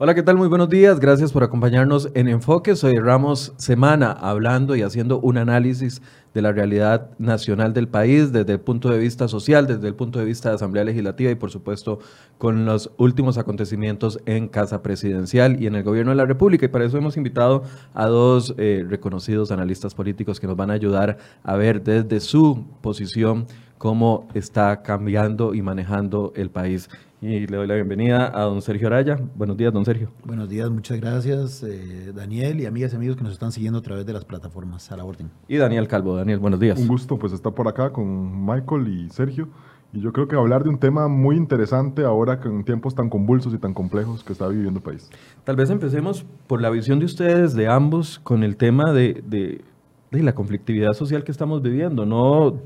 Hola, ¿qué tal? Muy buenos días. Gracias por acompañarnos en Enfoque. Soy Ramos Semana, hablando y haciendo un análisis de la realidad nacional del país desde el punto de vista social, desde el punto de vista de Asamblea Legislativa y, por supuesto, con los últimos acontecimientos en Casa Presidencial y en el Gobierno de la República. Y para eso hemos invitado a dos eh, reconocidos analistas políticos que nos van a ayudar a ver desde su posición cómo está cambiando y manejando el país. Y le doy la bienvenida a don Sergio Araya. Buenos días, don Sergio. Buenos días, muchas gracias, eh, Daniel y amigas y amigos que nos están siguiendo a través de las plataformas. A la orden. Y Daniel Calvo. Daniel, buenos días. Un gusto pues estar por acá con Michael y Sergio. Y yo creo que hablar de un tema muy interesante ahora con tiempos tan convulsos y tan complejos que está viviendo el país. Tal vez empecemos por la visión de ustedes, de ambos, con el tema de, de, de la conflictividad social que estamos viviendo. No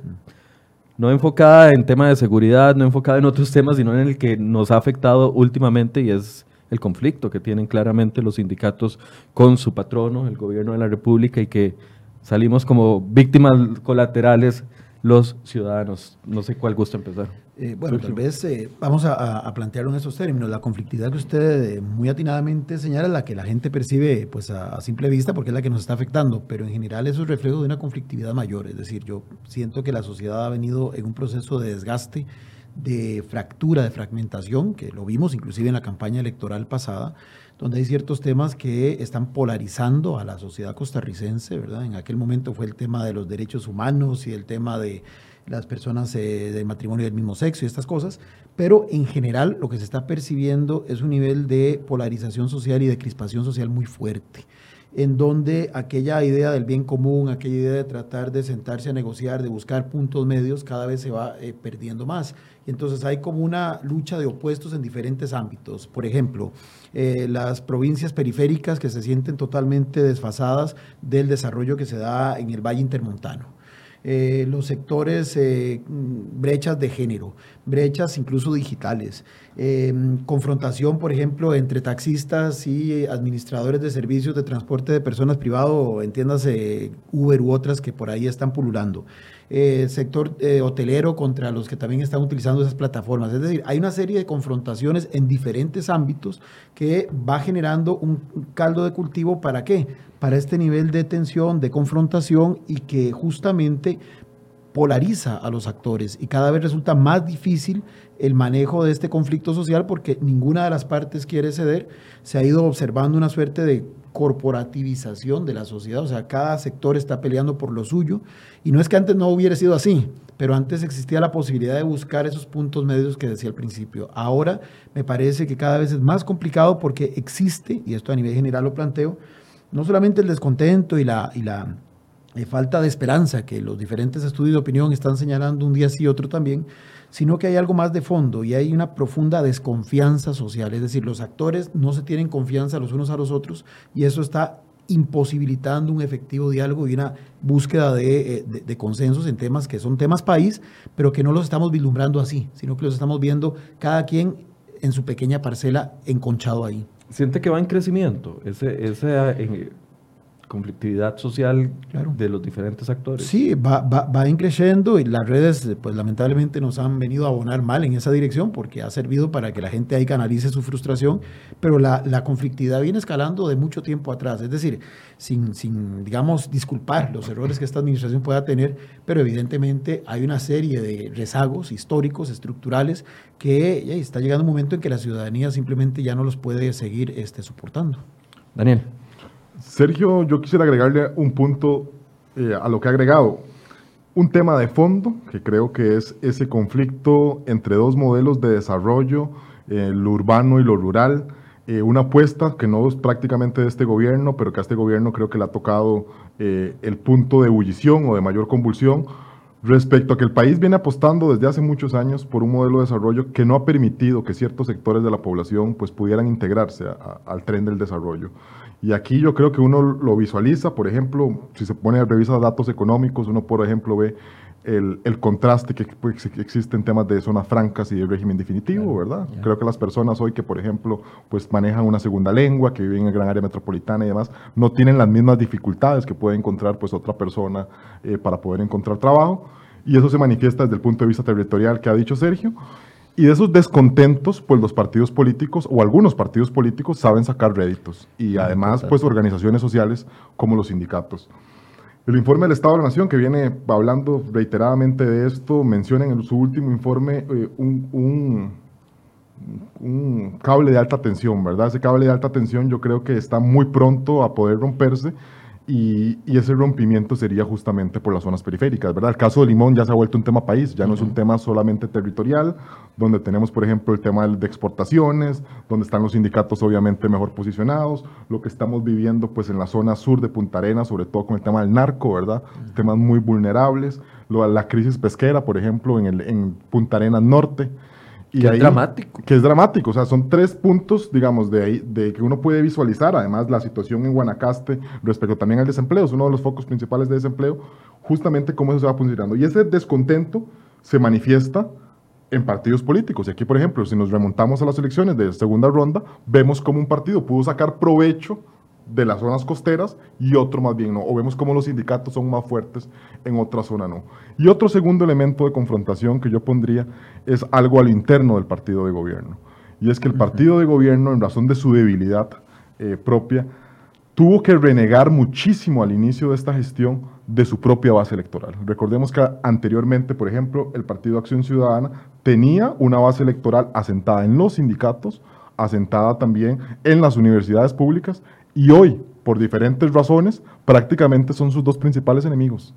no enfocada en tema de seguridad, no enfocada en otros temas, sino en el que nos ha afectado últimamente y es el conflicto que tienen claramente los sindicatos con su patrono, el gobierno de la República, y que salimos como víctimas colaterales los ciudadanos. No sé cuál gusta empezar. Eh, bueno, tal vez eh, vamos a, plantearlo en esos términos. La conflictividad que usted eh, muy atinadamente señala, la que la gente percibe pues a, simple vista porque es la que nos está afectando, pero en general eso es reflejo de una conflictividad mayor. Es decir, yo siento que la sociedad ha venido en un proceso de desgaste, de fractura, de fragmentación, que lo vimos inclusive en la campaña electoral pasada, donde hay ciertos temas que están polarizando a la sociedad costarricense, ¿verdad? En aquel momento fue el tema de los derechos humanos y el tema de las personas eh, de matrimonio del mismo sexo y estas cosas, pero en general lo que se está percibiendo es un nivel de polarización social y de crispación social muy fuerte en donde aquella idea del bien común, aquella idea de tratar de sentarse a negociar, de buscar puntos medios, cada vez se va eh, perdiendo más. Y entonces hay como una lucha de opuestos en diferentes ámbitos. Por ejemplo, eh, las provincias periféricas que se sienten totalmente desfasadas del desarrollo que se da en el Valle Intermontano eh, los sectores, eh, brechas de género, brechas incluso digitales, eh, confrontación, por ejemplo, entre taxistas y administradores de servicios de transporte de personas privado, entiéndase Uber u otras que por ahí están pululando. Sector hotelero contra los que también están utilizando esas plataformas. Es decir, hay una serie de confrontaciones en diferentes ámbitos que va generando un caldo de cultivo para qué? para este nivel de tensión, de confrontación y que justamente polariza a los actores y cada vez resulta más difícil el manejo de este conflicto social porque ninguna de las partes quiere ceder. Se ha ido observando una suerte de corporativización de la sociedad, o sea, cada sector está peleando por lo suyo y no es que antes no hubiera sido así, pero antes existía la posibilidad de buscar esos puntos medios que decía al principio. Ahora me parece que cada vez es más complicado porque existe, y esto a nivel general lo planteo, no solamente el descontento y la, y la eh, falta de esperanza que los diferentes estudios de opinión están señalando un día sí y otro también, sino que hay algo más de fondo y hay una profunda desconfianza social, es decir, los actores no se tienen confianza los unos a los otros y eso está imposibilitando un efectivo diálogo y una búsqueda de, eh, consensos en temas que son temas país, pero que no los estamos vislumbrando así, sino que los estamos viendo cada quien en su pequeña parcela enconchado ahí. Siente que va en crecimiento ese, esa conflictividad social de los diferentes actores. Sí, va, va, va creciendo y las redes, pues lamentablemente nos han venido a abonar mal en esa dirección porque ha servido para que la gente ahí canalice su frustración, pero la, la conflictividad viene escalando de mucho tiempo atrás, es decir, sin, sin, digamos, disculpar los errores que esta administración pueda tener, pero evidentemente hay una serie de rezagos históricos, estructurales, que está llegando un momento en que la ciudadanía simplemente ya no los puede seguir este, soportando. Daniel. Sergio, yo quisiera agregarle un punto eh, a lo que ha agregado. Un tema de fondo, que creo que es ese conflicto entre dos modelos de desarrollo, eh, lo urbano y lo rural. Eh, una apuesta que no es prácticamente de este gobierno, pero que a este gobierno creo que le ha tocado el punto de ebullición o de mayor convulsión, respecto a que el país viene apostando desde hace muchos años por un modelo de desarrollo que no ha permitido que ciertos sectores de la población pues, pudieran integrarse al tren del desarrollo. Y aquí yo creo que uno lo visualiza, por ejemplo, si se pone a revisar datos económicos, uno por ejemplo ve el, el contraste que, pues, existe en temas de zonas francas y de régimen definitivo, ¿verdad? Creo que las personas hoy que, por ejemplo, pues manejan una segunda lengua, que viven en gran área metropolitana y demás, no tienen las mismas dificultades que puede encontrar pues otra persona eh, para poder encontrar trabajo. Y eso se manifiesta desde el punto de vista territorial que ha dicho Sergio. Y de esos descontentos, pues los partidos políticos o algunos partidos políticos saben sacar réditos y además pues organizaciones sociales como los sindicatos. El informe del Estado de la Nación, que viene hablando reiteradamente de esto, menciona en su último informe eh, un, un, cable de alta tensión, ¿verdad? Ese cable de alta tensión yo creo que está muy pronto a poder romperse y, ese rompimiento sería justamente por las zonas periféricas, ¿verdad? El caso de Limón ya se ha vuelto un tema país, ya no es un tema solamente territorial, donde tenemos, por ejemplo, el tema de exportaciones, donde están los sindicatos obviamente mejor posicionados, lo que estamos viviendo pues en la zona sur de Punta Arenas, sobre todo con el tema del narco, ¿verdad? Temas muy vulnerables, la crisis pesquera, por ejemplo, en, el, en Punta Arenas Norte, y es dramático. Que es dramático, o sea, son tres puntos, digamos, de, ahí, de que uno puede visualizar, además la situación en Guanacaste respecto también al desempleo, es uno de los focos principales de desempleo, justamente cómo eso se va funcionando. Y ese descontento se manifiesta en partidos políticos. Y aquí, por ejemplo, si nos remontamos a las elecciones de segunda ronda, vemos cómo un partido pudo sacar provecho de las zonas costeras y otro más bien no. O vemos cómo los sindicatos son más fuertes en otra zona no. Y otro segundo elemento de confrontación que yo pondría es algo al interno del partido de gobierno. Y es que el partido de gobierno, en razón de su debilidad eh, propia, tuvo que renegar muchísimo al inicio de esta gestión de su propia base electoral. Recordemos que anteriormente, por ejemplo, el Partido Acción Ciudadana tenía una base electoral asentada en los sindicatos, asentada también en las universidades públicas y hoy, por diferentes razones, prácticamente son sus dos principales enemigos.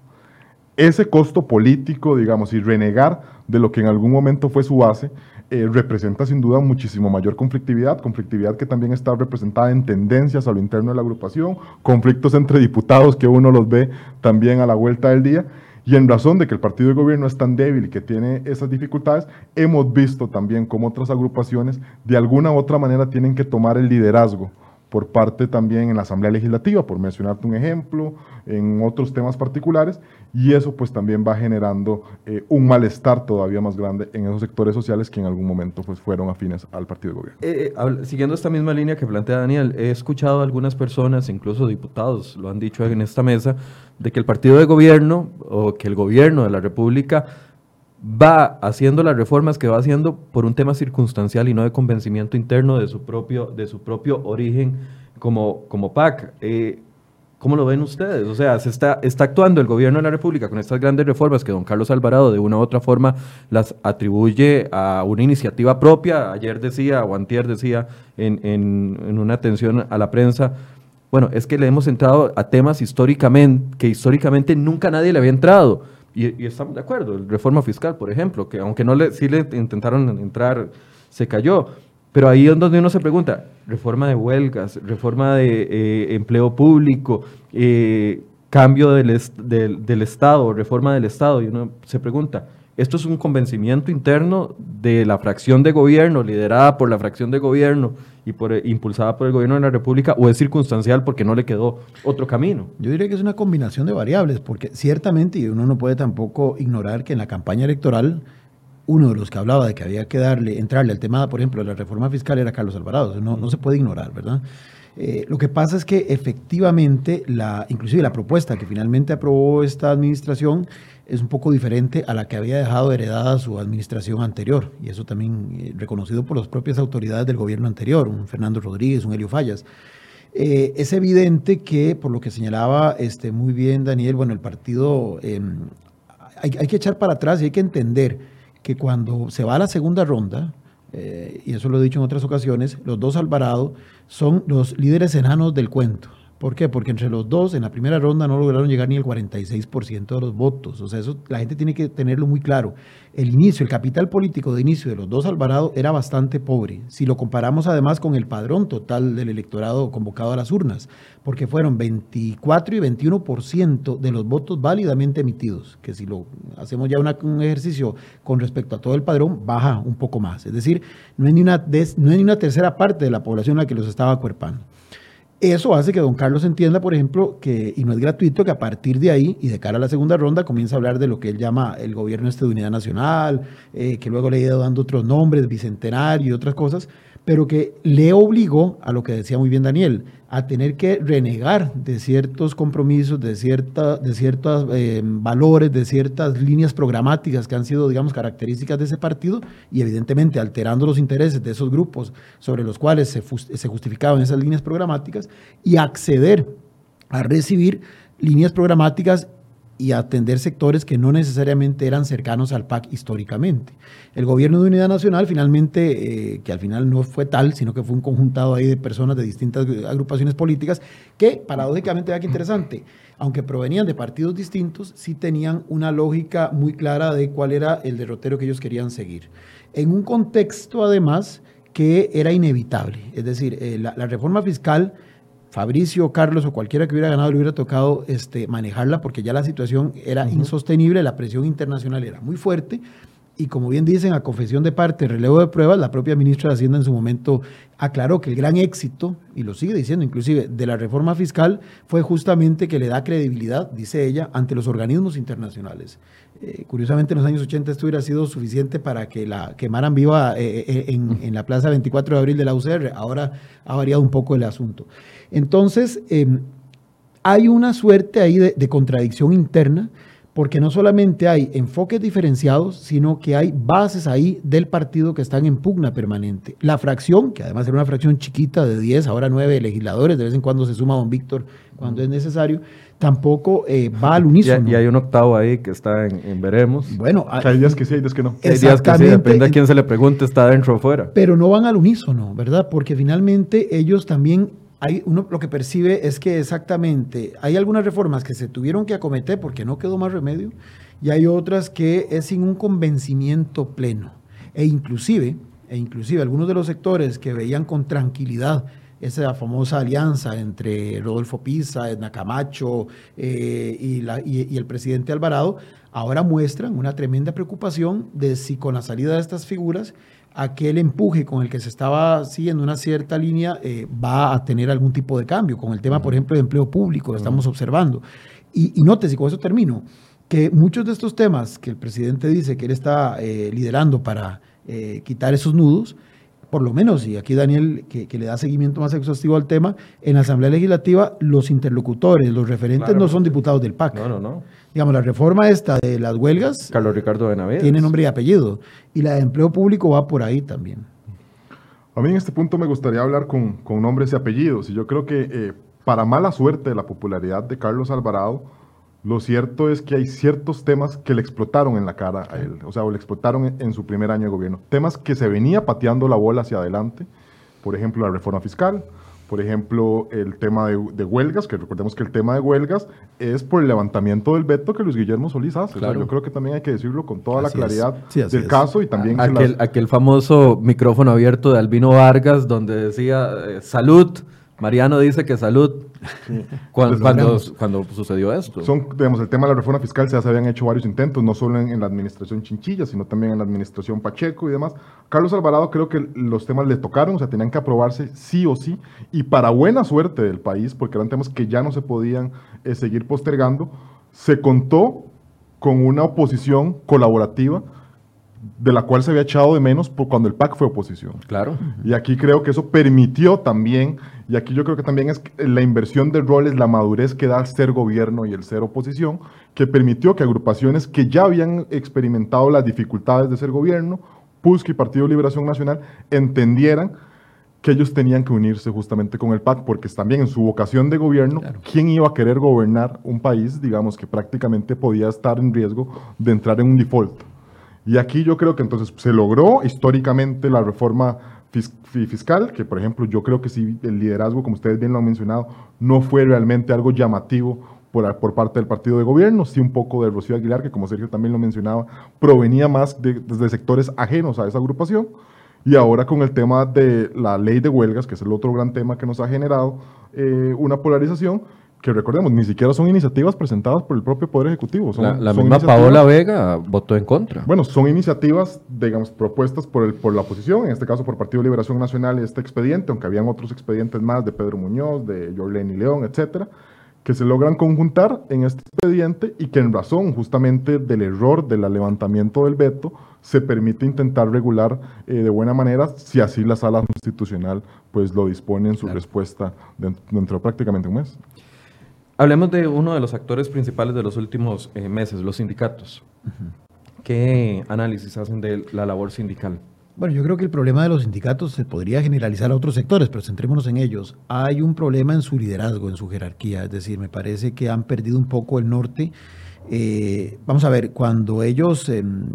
Ese costo político, digamos, y renegar de lo que en algún momento fue su base, eh, representa sin duda muchísimo mayor conflictividad, conflictividad que también está representada en tendencias a lo interno de la agrupación, conflictos entre diputados que uno los ve también a la vuelta del día, y en razón de que el partido de gobierno es tan débil y que tiene esas dificultades, hemos visto también cómo otras agrupaciones de alguna u otra manera tienen que tomar el liderazgo por parte también en la Asamblea Legislativa, por mencionarte un ejemplo, en otros temas particulares, y eso pues también va generando eh, un malestar todavía más grande en esos sectores sociales que en algún momento pues fueron afines al partido de gobierno. Eh, eh, siguiendo esta misma línea que plantea Daniel, he escuchado a algunas personas, incluso diputados, lo han dicho en esta mesa, de que el partido de gobierno o que el gobierno de la República va haciendo las reformas que va haciendo por un tema circunstancial y no de convencimiento interno de su propio, de su propio origen como, como PAC. Eh, ¿Cómo lo ven ustedes? O sea, se está, está actuando el gobierno de la República con estas grandes reformas que don Carlos Alvarado de una u otra forma las atribuye a una iniciativa propia. Ayer decía, o antier decía en, en, en una atención a la prensa, bueno, es que le hemos entrado a temas históricamente, que históricamente nunca nadie le había entrado y, estamos de acuerdo, reforma fiscal, por ejemplo, que aunque no le, sí le intentaron entrar, se cayó. Pero ahí es donde uno se pregunta, reforma de huelgas, reforma de eh, empleo público, eh, cambio del, del, del, Estado, reforma del Estado, y uno se pregunta, ¿esto es un convencimiento interno de la fracción de gobierno, liderada por la fracción de gobierno, y por, eh, impulsada por el gobierno de la República o es circunstancial porque no le quedó otro camino? Yo diría que es una combinación de variables, porque ciertamente, y uno no puede tampoco ignorar que en la campaña electoral uno de los que hablaba de que había que darle, entrarle al tema, por ejemplo, de la reforma fiscal era Carlos Alvarado. No, no se puede ignorar, ¿verdad? Eh, lo que pasa es que efectivamente, la, inclusive la propuesta que finalmente aprobó esta administración es un poco diferente a la que había dejado heredada su administración anterior, y eso también eh, reconocido por las propias autoridades del gobierno anterior, un Fernando Rodríguez, un Helio Fallas. Eh, es evidente que, por lo que señalaba este, muy bien Daniel, bueno, el partido, em, hay, hay, que echar para atrás y hay que entender que cuando se va a la segunda ronda, eh, y eso lo he dicho en otras ocasiones, los dos Alvarado son los líderes enanos del cuento. ¿Por qué? Porque entre los dos en la primera ronda no lograron llegar ni el 46% de los votos. O sea, eso la gente tiene que tenerlo muy claro. El inicio, el capital político de inicio de los dos Alvarado era bastante pobre. Si lo comparamos además con el padrón total del electorado convocado a las urnas, porque fueron 24 y 21% de los votos válidamente emitidos, que si lo hacemos ya un ejercicio con respecto a todo el padrón, baja un poco más. Es decir, no hay ni una, tercera parte de la población la que los estaba acuerpando. Eso hace que don Carlos entienda, por ejemplo, que, y no es gratuito, que a partir de ahí y de cara a la segunda ronda comienza a hablar de lo que él llama el gobierno de unidad nacional, eh, que luego le ha ido dando otros nombres, bicentenario y otras cosas, pero que le obligó a lo que decía muy bien Daniel, a tener que renegar de ciertos compromisos, de, cierta, de ciertos eh, valores, de ciertas líneas programáticas que han sido, digamos, características de ese partido y evidentemente alterando los intereses de esos grupos sobre los cuales se, se justificaban esas líneas programáticas y acceder a recibir líneas programáticas y atender sectores que no necesariamente eran cercanos al PAC históricamente. El gobierno de Unidad Nacional finalmente, eh, que al final no fue tal, sino que fue un conjuntado ahí de personas de distintas agrupaciones políticas, que paradójicamente, vea que interesante, aunque provenían de partidos distintos, sí tenían una lógica muy clara de cuál era el derrotero que ellos querían seguir. En un contexto, además, que era inevitable, es decir, eh, la reforma fiscal Fabricio, Carlos o cualquiera que hubiera ganado le hubiera tocado este, manejarla porque ya la situación era insostenible, la presión internacional era muy fuerte y como bien dicen, a confesión de parte, relevo de pruebas, la propia ministra de Hacienda en su momento aclaró que el gran éxito, y lo sigue diciendo inclusive, de la reforma fiscal fue justamente que le da credibilidad, dice ella, ante los organismos internacionales. Eh, curiosamente en los años 80 esto hubiera sido suficiente para que la quemaran viva eh, eh, en, la plaza 24 de abril de la UCR, ahora ha variado un poco el asunto. Entonces, em, hay una suerte ahí de, contradicción interna, porque no solamente hay enfoques diferenciados, sino que hay bases ahí del partido que están en pugna permanente. La fracción, que además era una fracción chiquita de 10, ahora 9 legisladores, de vez en cuando se suma don Víctor cuando es necesario, tampoco eh, va al unísono. Y, hay un octavo ahí que está en, veremos. Bueno, hay días que sí, hay días que no. Hay días que sí, depende a quién se le pregunte, está dentro o fuera. Pero no van al unísono, ¿verdad? Porque finalmente ellos también hay lo que percibe es que exactamente hay algunas reformas que se tuvieron que acometer porque no quedó más remedio y hay otras que es sin un convencimiento pleno. E inclusive, e inclusive algunos de los sectores que veían con tranquilidad esa famosa alianza entre Rodolfo Pisa, Edna Camacho eh, y, la, y, el presidente Alvarado, ahora muestran una tremenda preocupación de si con la salida de estas figuras aquel empuje con el que se estaba siguiendo una cierta línea eh, va a tener algún tipo de cambio. Con el tema, por ejemplo, de empleo público, lo estamos observando. Y, y notes, y con eso termino, que muchos de estos temas que el presidente dice que él está eh, liderando para eh, quitar esos nudos, por lo menos, y aquí Daniel, que, le da seguimiento más exhaustivo al tema, en la Asamblea Legislativa los interlocutores, los referentes no son diputados del PAC. No, no, no. Digamos, la reforma esta de las huelgas... Carlos Ricardo Benavides. Tiene nombre y apellido. Y la de empleo público va por ahí también. A mí en este punto me gustaría hablar con, con nombres y apellidos. Y yo creo que eh, para mala suerte de la popularidad de Carlos Alvarado, lo cierto es que hay ciertos temas que le explotaron en la cara a él, o sea, o le explotaron en, su primer año de gobierno. Temas que se venía pateando la bola hacia adelante, por ejemplo, la reforma fiscal, por ejemplo, el tema de, huelgas, que recordemos que el tema de huelgas es por el levantamiento del veto que Luis Guillermo Solís hace. yo creo que también hay que decirlo con toda la claridad del caso y también... Aquel, aquel famoso micrófono abierto de Albino Vargas donde decía eh, salud Mariano dice que salud cuando, cuando, sucedió esto. Son, digamos, el tema de la reforma fiscal se habían hecho varios intentos, no solo en, la administración Chinchilla, sino también en la administración Pacheco y demás. Carlos Alvarado creo que los temas le tocaron, o sea, tenían que aprobarse sí o sí, y para buena suerte del país, porque eran temas que ya no se podían eh, seguir postergando, se contó con una oposición colaborativa de la cual se había echado de menos por cuando el PAC fue oposición. Claro. Y aquí creo que eso permitió también, y aquí yo creo que también es la inversión de roles, la madurez que da el ser gobierno y el ser oposición, que permitió que agrupaciones que ya habían experimentado las dificultades de ser gobierno, PUSC y Partido Liberación Nacional, entendieran que ellos tenían que unirse justamente con el PAC, porque también en su vocación de gobierno, ¿quién iba a querer gobernar un país, digamos, que prácticamente podía estar en riesgo de entrar en un default? Y aquí yo creo que entonces se logró históricamente la reforma fiscal, que por ejemplo yo creo que sí, el liderazgo, como ustedes bien lo han mencionado, no fue realmente algo llamativo por, por parte del partido de gobierno, sí un poco de Rocío Aguilar, que como Sergio también lo mencionaba, provenía más de, desde sectores ajenos a esa agrupación. Y ahora con el tema de la ley de huelgas, que es el otro gran tema que nos ha generado eh, una polarización, que recordemos, ni siquiera son iniciativas presentadas por el propio Poder Ejecutivo. Son, la, misma Paola Vega votó en contra. Bueno, son iniciativas, digamos, propuestas por, el, por la oposición, en este caso por Partido de Liberación Nacional, este expediente, aunque habían otros expedientes más de Pedro Muñoz, de Jorleni León, etcétera, que se logran conjuntar en este expediente y que en razón justamente del error del levantamiento del veto, se permite intentar regular eh, de buena manera si así la sala constitucional pues lo dispone en su respuesta dentro, de prácticamente un mes. Hablemos de uno de los actores principales de los últimos eh, meses, los sindicatos. ¿Qué análisis hacen de la labor sindical? Bueno, yo creo que el problema de los sindicatos se podría generalizar a otros sectores, pero centrémonos en ellos. Hay un problema en su liderazgo, en su jerarquía, es decir, me parece que han perdido un poco el norte. Eh, vamos a ver, cuando ellos, em,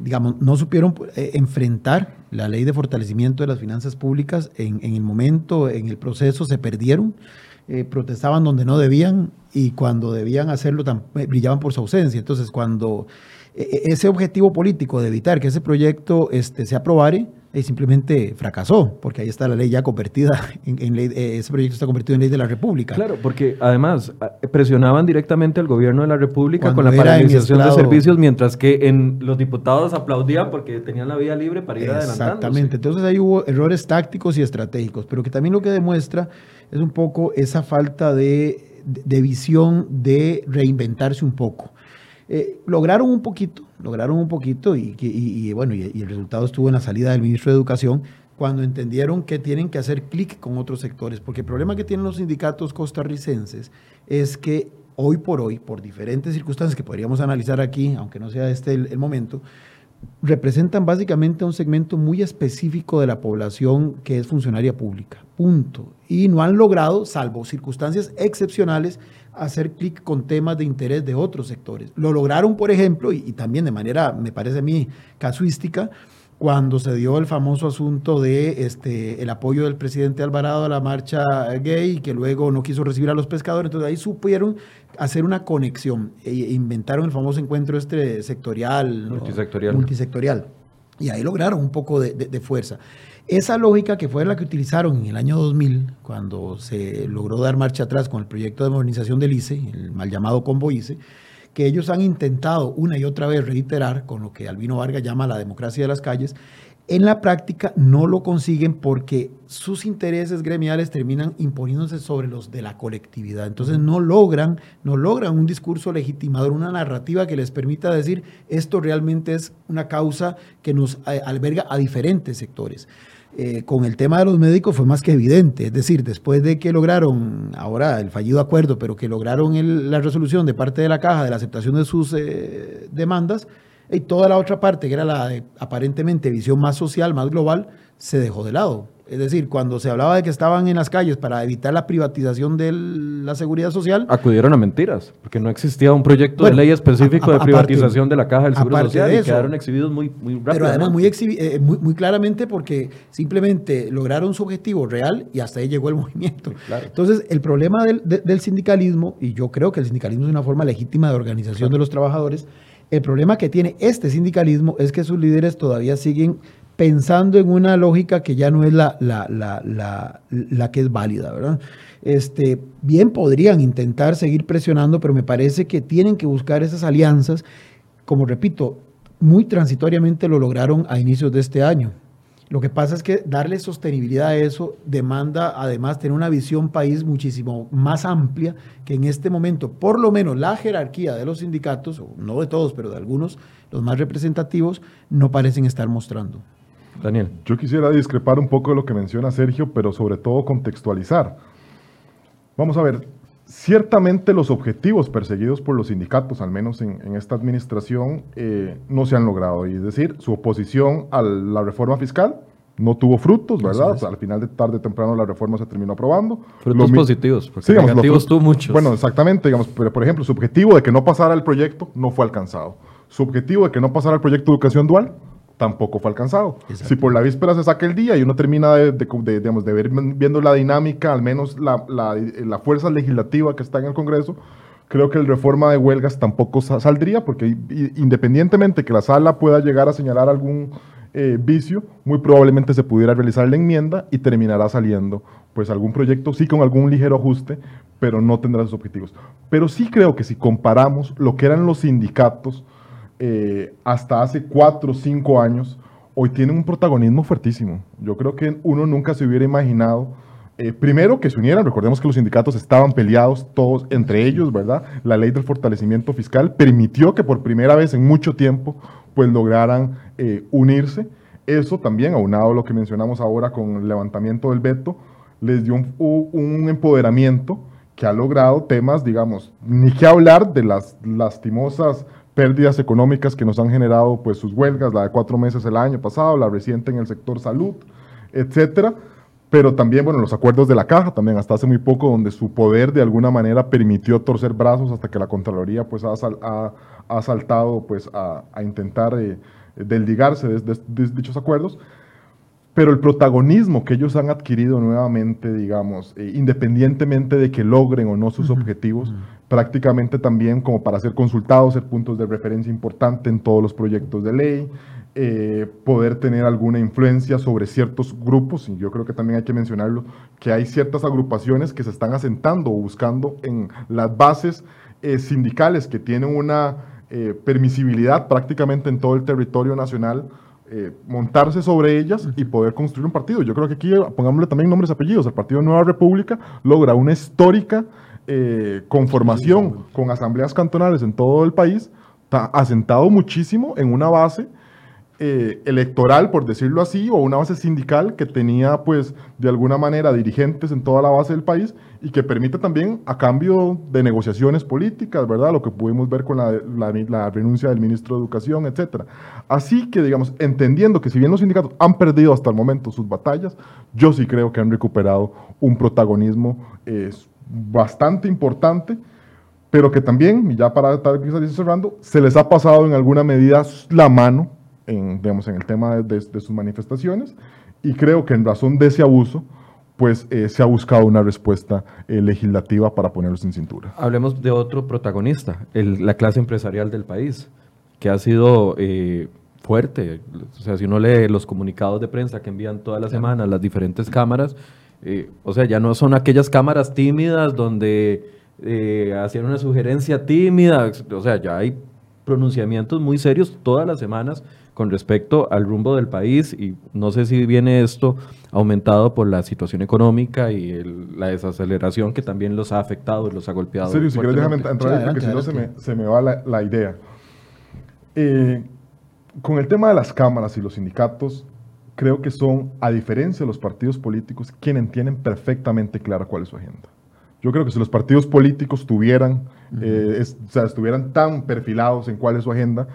digamos, no supieron eh, enfrentar la ley de fortalecimiento de las finanzas públicas, en, el momento, en el proceso, se perdieron, eh, protestaban donde no debían y cuando debían hacerlo brillaban por su ausencia. Entonces, cuando e, e, ese objetivo político de evitar que ese proyecto este, se aprobare y simplemente fracasó, porque ahí está la ley ya convertida en, ley, eh, ese proyecto está convertido en ley de la República. Claro, porque además presionaban directamente al gobierno de la República con la paralización de servicios, mientras que en los diputados aplaudían porque tenían la vía libre para ir adelantando. Exactamente, entonces ahí hubo errores tácticos y estratégicos, pero que también lo que demuestra es un poco esa falta de, de visión de reinventarse un poco. Eh, lograron un poquito, lograron un poquito y, bueno, y, el resultado estuvo en la salida del ministro de Educación cuando entendieron que tienen que hacer clic con otros sectores, porque el problema que tienen los sindicatos costarricenses es que hoy por hoy, por diferentes circunstancias que podríamos analizar aquí, aunque no sea este el, el momento, representan básicamente un segmento muy específico de la población que es funcionaria pública, punto. Y no han logrado, salvo circunstancias excepcionales, hacer clic con temas de interés de otros sectores. Lo lograron, por ejemplo, y, también de manera, me parece a mí, casuística, cuando se dio el famoso asunto de este, el apoyo del presidente Alvarado a la marcha gay, que luego no quiso recibir a los pescadores. Entonces ahí supieron hacer una conexión e inventaron el famoso encuentro este sectorial. Multisectorial. multisectorial. Y ahí lograron un poco de, de fuerza. Esa lógica que fue la que utilizaron en el año 2000, cuando se logró dar marcha atrás con el proyecto de modernización del ICE, el mal llamado Combo ICE, que ellos han intentado una y otra vez reiterar con lo que Albino Vargas llama la democracia de las calles, en la práctica no lo consiguen porque sus intereses gremiales terminan imponiéndose sobre los de la colectividad. Entonces no logran, no logran un discurso legitimador, una narrativa que les permita decir esto realmente es una causa que nos eh, alberga a diferentes sectores. Eh, con el tema de los médicos fue más que evidente. Es decir, después de que lograron, ahora el fallido acuerdo, pero que lograron la resolución de parte de la caja de la aceptación de sus eh, demandas, y toda la otra parte, que era la de aparentemente visión más social, más global, se dejó de lado. Es decir, cuando se hablaba de que estaban en las calles para evitar la privatización de la seguridad social. Acudieron a mentiras, porque no existía un proyecto de ley específico de privatización de la caja del Seguro Social y quedaron exhibidos muy, muy rápido. Pero además muy, eh, muy, muy, claramente porque simplemente lograron su objetivo real y hasta ahí llegó el movimiento. Entonces, el problema del, del, sindicalismo, y yo creo que el sindicalismo es una forma legítima de organización de los trabajadores, el problema que tiene este sindicalismo es que sus líderes todavía siguen pensando en una lógica que ya no es la, la, la, la, que es válida, ¿verdad? Este, bien podrían intentar seguir presionando, pero me parece que tienen que buscar esas alianzas. Como repito, muy transitoriamente lo lograron a inicios de este año. Lo que pasa es que darle sostenibilidad a eso demanda además tener una visión país muchísimo más amplia que en este momento, por lo menos la jerarquía de los sindicatos, no de todos, pero de algunos, los más representativos, no parecen estar mostrando. Daniel. Yo quisiera discrepar un poco de lo que menciona Sergio, pero sobre todo contextualizar. Vamos a ver, ciertamente los objetivos perseguidos por los sindicatos, al menos en, esta administración, eh, no se han logrado. Y es decir, su oposición a la reforma fiscal no tuvo frutos, ¿verdad? al final de tarde temprano la reforma se terminó aprobando. Frutos positivos, porque negativos tuvo muchos. Bueno, exactamente, digamos, pero por ejemplo, su objetivo de que no pasara el proyecto no fue alcanzado. Su objetivo de que no pasara el proyecto de educación dual tampoco fue alcanzado. Si por la víspera se saca el día y uno termina de, digamos, de ver viendo la dinámica, al menos la, la, fuerza legislativa que está en el Congreso, creo que el reforma de huelgas tampoco saldría, porque independientemente que la sala pueda llegar a señalar algún eh, vicio, muy probablemente se pudiera realizar la enmienda y terminará saliendo pues algún proyecto, sí con algún ligero ajuste, pero no tendrá sus objetivos. Pero sí creo que si comparamos lo que eran los sindicatos, eh, hasta hace cuatro o cinco años, hoy tienen un protagonismo fuertísimo. Yo creo que uno nunca se hubiera imaginado, eh, primero que se unieran, recordemos que los sindicatos estaban peleados todos entre ellos, ¿verdad? La ley del fortalecimiento fiscal permitió que por primera vez en mucho tiempo pues lograran eh, unirse. Eso también, aunado a lo que mencionamos ahora con el levantamiento del veto, les dio un, empoderamiento que ha logrado temas, digamos, ni que hablar de las lastimosas pérdidas económicas que nos han generado pues sus huelgas, la de cuatro meses el año pasado, la reciente en el sector salud, etcétera, pero también, bueno, los acuerdos de la caja, también hasta hace muy poco, donde su poder de alguna manera permitió torcer brazos hasta que la Contraloría pues ha, ha, saltado pues a, intentar eh, desligarse de, dichos acuerdos. Pero el protagonismo que ellos han adquirido nuevamente, digamos, eh, independientemente de que logren o no sus objetivos, prácticamente también como para ser consultados, ser puntos de referencia importante en todos los proyectos de ley, eh, poder tener alguna influencia sobre ciertos grupos, y yo creo que también hay que mencionarlo, que hay ciertas agrupaciones que se están asentando o buscando en las bases eh, sindicales que tienen una permisibilidad prácticamente en todo el territorio nacional eh, montarse sobre ellas y poder construir un partido. Yo creo que aquí, pongámosle también nombres y apellidos, el Partido Nueva República logra una histórica eh, conformación con asambleas cantonales en todo el país, está asentado muchísimo en una base eh, electoral, por decirlo así, o una base sindical que tenía, pues, de alguna manera dirigentes en toda la base del país y que permite también, a cambio de negociaciones políticas, ¿verdad? Lo que pudimos ver con la, la, renuncia del ministro de Educación, etcétera. Así que, digamos, entendiendo que si bien los sindicatos han perdido hasta el momento sus batallas, yo sí creo que han recuperado un protagonismo eh, bastante importante pero que también, y ya para estar cerrando, se les ha pasado en alguna medida la mano en, digamos, en el tema de, sus manifestaciones y creo que en razón de ese abuso, pues eh, se ha buscado una respuesta eh, legislativa para ponerlos en cintura. Hablemos de otro protagonista, la clase empresarial del país, que ha sido eh, fuerte. O sea, si uno lee los comunicados de prensa que envían todas las semanas las diferentes cámaras, o sea, ya no son aquellas cámaras tímidas donde hacían una sugerencia tímida, o sea, ya hay pronunciamientos muy serios todas las semanas con respecto al rumbo del país y no sé si viene esto aumentado por la situación económica y la desaceleración que también los ha afectado y los ha golpeado. serio, si quieres déjame entrar porque si no se me, se me va la, idea. Eh, con el tema de las cámaras y los sindicatos, creo que son, a diferencia de los partidos políticos, quienes tienen perfectamente clara cuál es su agenda. Yo creo que si los partidos políticos tuvieran, eh, o sea, estuvieran tan perfilados en cuál es su agenda,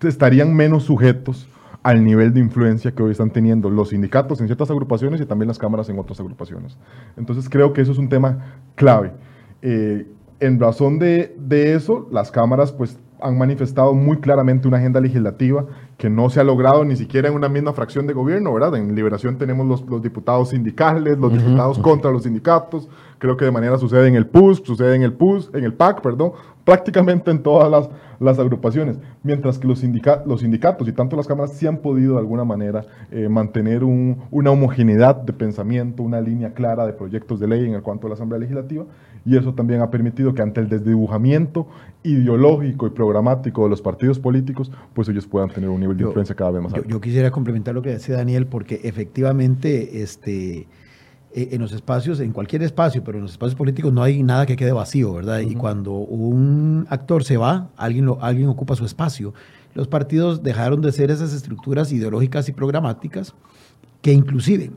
estarían menos sujetos al nivel de influencia que hoy están teniendo los sindicatos en ciertas agrupaciones y también las cámaras en otras agrupaciones. Entonces creo que eso es un tema clave. Eh, en razón de, de, eso, las cámaras pues han manifestado muy claramente una agenda legislativa que no se ha logrado ni siquiera en una misma fracción de gobierno, ¿verdad? En Liberación tenemos los, los diputados sindicales, los diputados contra los sindicatos, creo que de manera sucede en el PUS, sucede en el PUS, en el PAC, perdón, prácticamente en todas las, las agrupaciones, mientras que los, los sindicatos y tanto las cámaras sí han podido de alguna manera eh, mantener una homogeneidad de pensamiento, una línea clara de proyectos de ley en el cuanto a la Asamblea Legislativa, y eso también ha permitido que ante el desdibujamiento ideológico y programático de los partidos políticos, pues ellos puedan tener un nivel de influencia cada vez más alto. Yo, quisiera complementar lo que decía Daniel, porque efectivamente este, e, en los espacios, en cualquier espacio, pero en los espacios políticos no hay nada que quede vacío, ¿verdad? Y cuando un actor se va, alguien, lo, alguien ocupa su espacio. Los partidos dejaron de ser esas estructuras ideológicas y programáticas que inclusive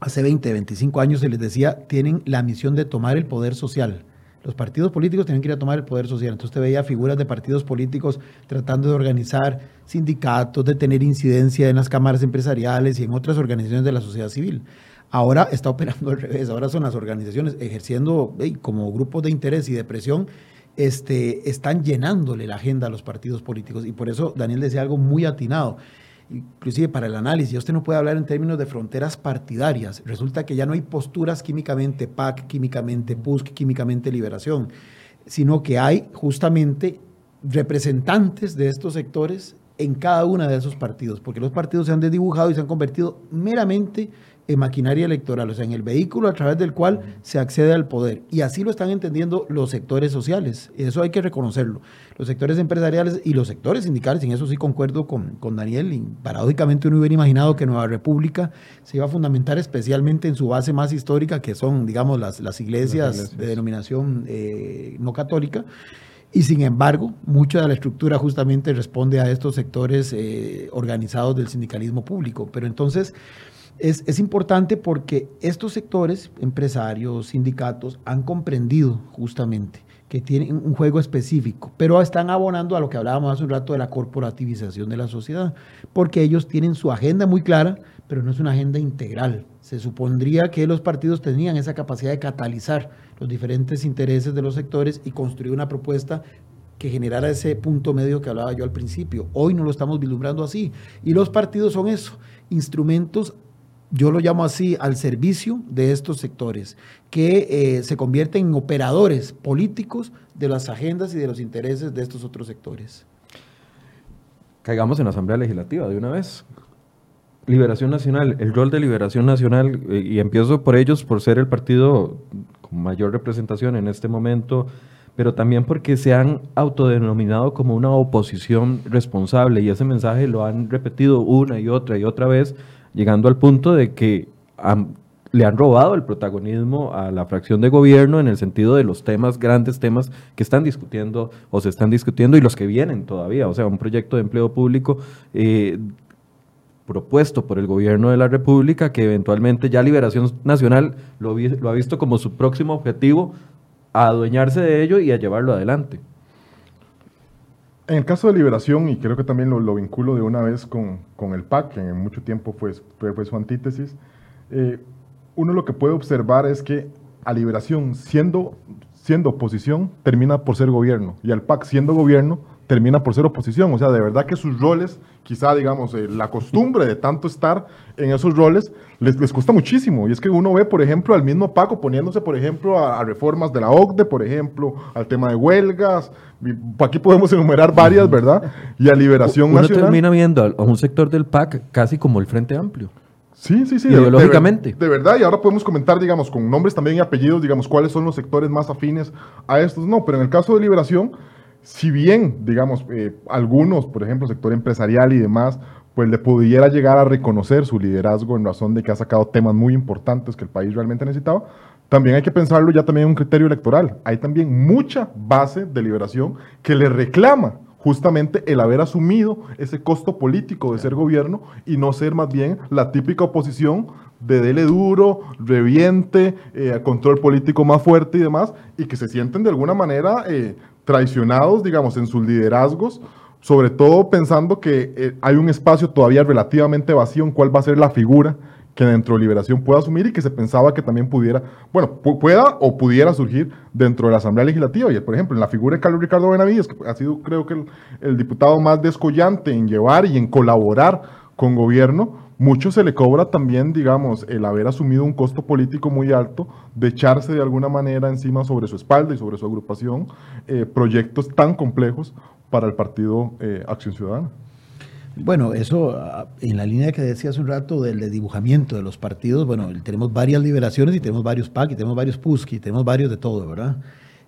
hace 20, 25 años se les decía, tienen la misión de tomar el poder social. Los partidos políticos tienen que ir a tomar el poder social. Entonces usted veía figuras de partidos políticos tratando de organizar sindicatos, de tener incidencia en las cámaras empresariales y en otras organizaciones de la sociedad civil. Ahora está operando al revés. Ahora son las organizaciones ejerciendo como grupos de interés y de presión, este, están llenándole la agenda a los partidos políticos. Y por eso Daniel decía algo muy atinado inclusive para el análisis, usted no puede hablar en términos de fronteras partidarias. Resulta que ya no hay posturas químicamente PAC, químicamente PUSC, químicamente Liberación, sino que hay justamente representantes de estos sectores en cada uno de esos partidos, porque los partidos se han desdibujado y se han convertido meramente en maquinaria electoral, o sea, en el vehículo a través del cual se accede al poder. Y así lo están entendiendo los sectores sociales. Eso hay que reconocerlo. Los sectores empresariales y los sectores sindicales, en eso sí concuerdo con, con Daniel, y paradójicamente uno hubiera imaginado que Nueva República se iba a fundamentar especialmente en su base más histórica, que son, digamos, las, las, iglesias, de denominación eh, no católica. Y sin embargo, mucha de la estructura justamente responde a estos sectores eh, organizados del sindicalismo público. Pero entonces es, es, importante porque estos sectores, empresarios, sindicatos, han comprendido justamente que tienen un juego específico, pero están abonando a lo que hablábamos hace un rato de la corporativización de la sociedad, porque ellos tienen su agenda muy clara, pero no es una agenda integral. Se supondría que los partidos tenían esa capacidad de catalizar los diferentes intereses de los sectores y construir una propuesta que generara ese punto medio que hablaba yo al principio. Hoy no lo estamos vislumbrando así. Y los partidos son eso, instrumentos yo lo llamo así, al servicio de estos sectores, que eh, se convierten en operadores políticos de las agendas y de los intereses de estos otros sectores. Caigamos en la Asamblea Legislativa de una vez. Liberación Nacional, el rol de Liberación Nacional, eh, y empiezo por ellos, por ser el partido con mayor representación en este momento, pero también porque se han autodenominado como una oposición responsable, y ese mensaje lo han repetido una y otra y otra vez, llegando al punto de que le han robado el protagonismo a la fracción de gobierno en el sentido de los temas, grandes temas que están discutiendo o se están discutiendo y los que vienen todavía. O sea, un proyecto de empleo público eh, propuesto por el gobierno de la República que eventualmente ya Liberación Nacional lo, lo ha visto como su próximo objetivo a adueñarse de ello y a llevarlo adelante. En el caso de Liberación, y creo que también lo, vinculo de una vez con, con, el PAC, que en mucho tiempo fue, fue, su antítesis, eh, uno lo que puede observar es que a Liberación, siendo, siendo oposición, termina por ser gobierno, y al PAC, siendo gobierno, termina por ser oposición. O sea, de verdad que sus roles, quizá, digamos, eh, la costumbre de tanto estar en esos roles, les, les cuesta muchísimo. Y es que uno ve, por ejemplo, al mismo Paco poniéndose, por ejemplo, a, reformas de la OCDE, por ejemplo, al tema de huelgas. Aquí podemos enumerar varias, ¿verdad? Y a Liberación uno termina viendo a un sector del PAC casi como el Frente Amplio. Sí, sí, sí. Ideológicamente. De, verdad, y ahora podemos comentar, digamos, con nombres también y apellidos, digamos, cuáles son los sectores más afines a estos. No, pero en el caso de Liberación, si bien, digamos, eh, algunos, por ejemplo, sector empresarial y demás, pues le pudiera llegar a reconocer su liderazgo en razón de que ha sacado temas muy importantes que el país realmente necesitaba, también hay que pensarlo ya también en un criterio electoral. Hay también mucha base de liberación que le reclama justamente el haber asumido ese costo político de ser gobierno y no ser más bien la típica oposición de dele duro, reviente, eh, control político más fuerte y demás, y que se sienten de alguna manera eh, traicionados, digamos, en sus liderazgos, sobre todo pensando que eh, hay un espacio todavía relativamente vacío en cuál va a ser la figura que dentro de Liberación pueda asumir y que se pensaba que también pudiera, bueno, pueda o pudiera surgir dentro de la Asamblea Legislativa. Y, por ejemplo, en la figura de Carlos Ricardo Benavides, que ha sido creo que el, diputado más descollante en llevar y en colaborar con gobierno, mucho se le cobra también, digamos, el haber asumido un costo político muy alto, de echarse de alguna manera encima sobre su espalda y sobre su agrupación eh, proyectos tan complejos para el partido eh, Acción Ciudadana. Bueno, eso ah, en la línea que decía hace un rato del dibujamiento de los partidos, bueno, tenemos varias liberaciones y tenemos varios PAC y tenemos varios PUSC y tenemos varios de todo, ¿verdad?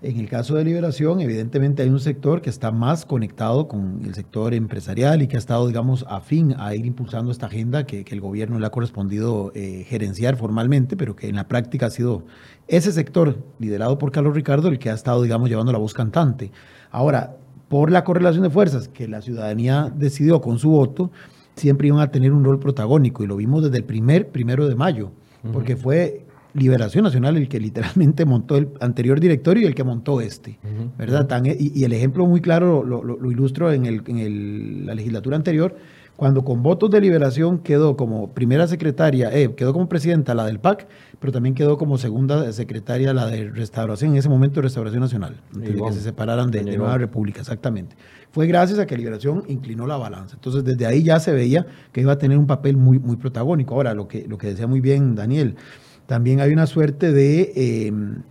En el caso de Liberación, evidentemente hay un sector que está más conectado con el sector empresarial y que ha estado, digamos, afín a ir impulsando esta agenda que, el gobierno le ha correspondido eh, gerenciar formalmente, pero que en la práctica ha sido ese sector liderado por Carlos Ricardo el que ha estado, digamos, llevando la voz cantante. Ahora, por la correlación de fuerzas que la ciudadanía decidió con su voto, siempre iban a tener un rol protagónico y lo vimos desde el primer primero de mayo, porque fue Liberación Nacional el que literalmente montó el anterior directorio y el que montó este, ¿verdad? y, el ejemplo muy claro lo, lo, ilustro en, el, en la legislatura anterior, cuando con votos de liberación quedó como primera secretaria, eh, quedó como presidenta la del PAC, pero también quedó como segunda secretaria la de Restauración, en ese momento Restauración Nacional, antes de que se separaran de, de Nueva República, exactamente. Fue gracias a que Liberación inclinó la balanza. Entonces, desde ahí ya se veía que iba a tener un papel muy, muy protagónico. Ahora, lo que, lo que decía muy bien Daniel, también hay una suerte de, em,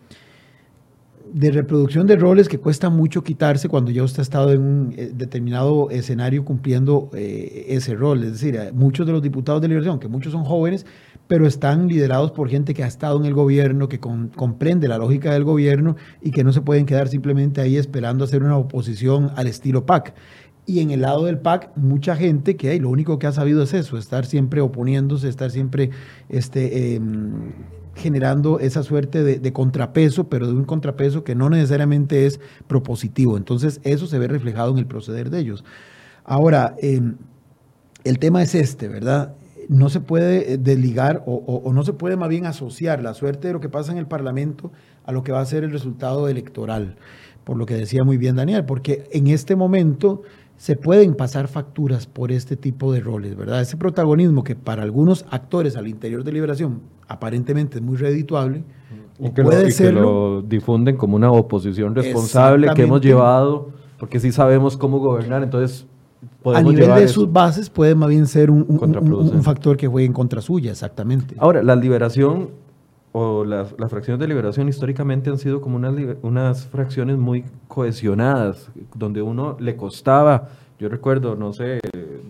de reproducción de roles que cuesta mucho quitarse cuando ya usted ha estado en un eh, determinado escenario cumpliendo eh, ese rol. Es decir, muchos de los diputados de liberación, que muchos son jóvenes, pero están liderados por gente que ha estado en el gobierno, que comprende la lógica del gobierno y que no se pueden quedar simplemente ahí esperando hacer una oposición al estilo PAC. Y en el lado del PAC, mucha gente que hay, lo único que ha sabido es eso, estar siempre oponiéndose, estar siempre este, em, generando esa suerte de, contrapeso, pero de un contrapeso que no necesariamente es propositivo. Entonces, eso se ve reflejado en el proceder de ellos. Ahora, em, el tema es este, ¿verdad? No se puede eh, desligar o, o no se puede más bien asociar la suerte de lo que pasa en el Parlamento a lo que va a ser el resultado electoral, por lo que decía muy bien Daniel, porque en este momento se pueden pasar facturas por este tipo de roles, ¿verdad? Ese protagonismo que para algunos actores al interior de Liberación aparentemente es muy redituable. Y que, puede lo, y lo difunden como una oposición responsable que hemos llevado, porque sí sabemos cómo gobernar, entonces a nivel de sus bases puede más bien ser un, un, factor que juegue en contra suya, exactamente. Ahora, la liberación o las, fracciones de liberación históricamente han sido como unas, unas fracciones muy cohesionadas, donde uno le costaba, yo recuerdo, no sé,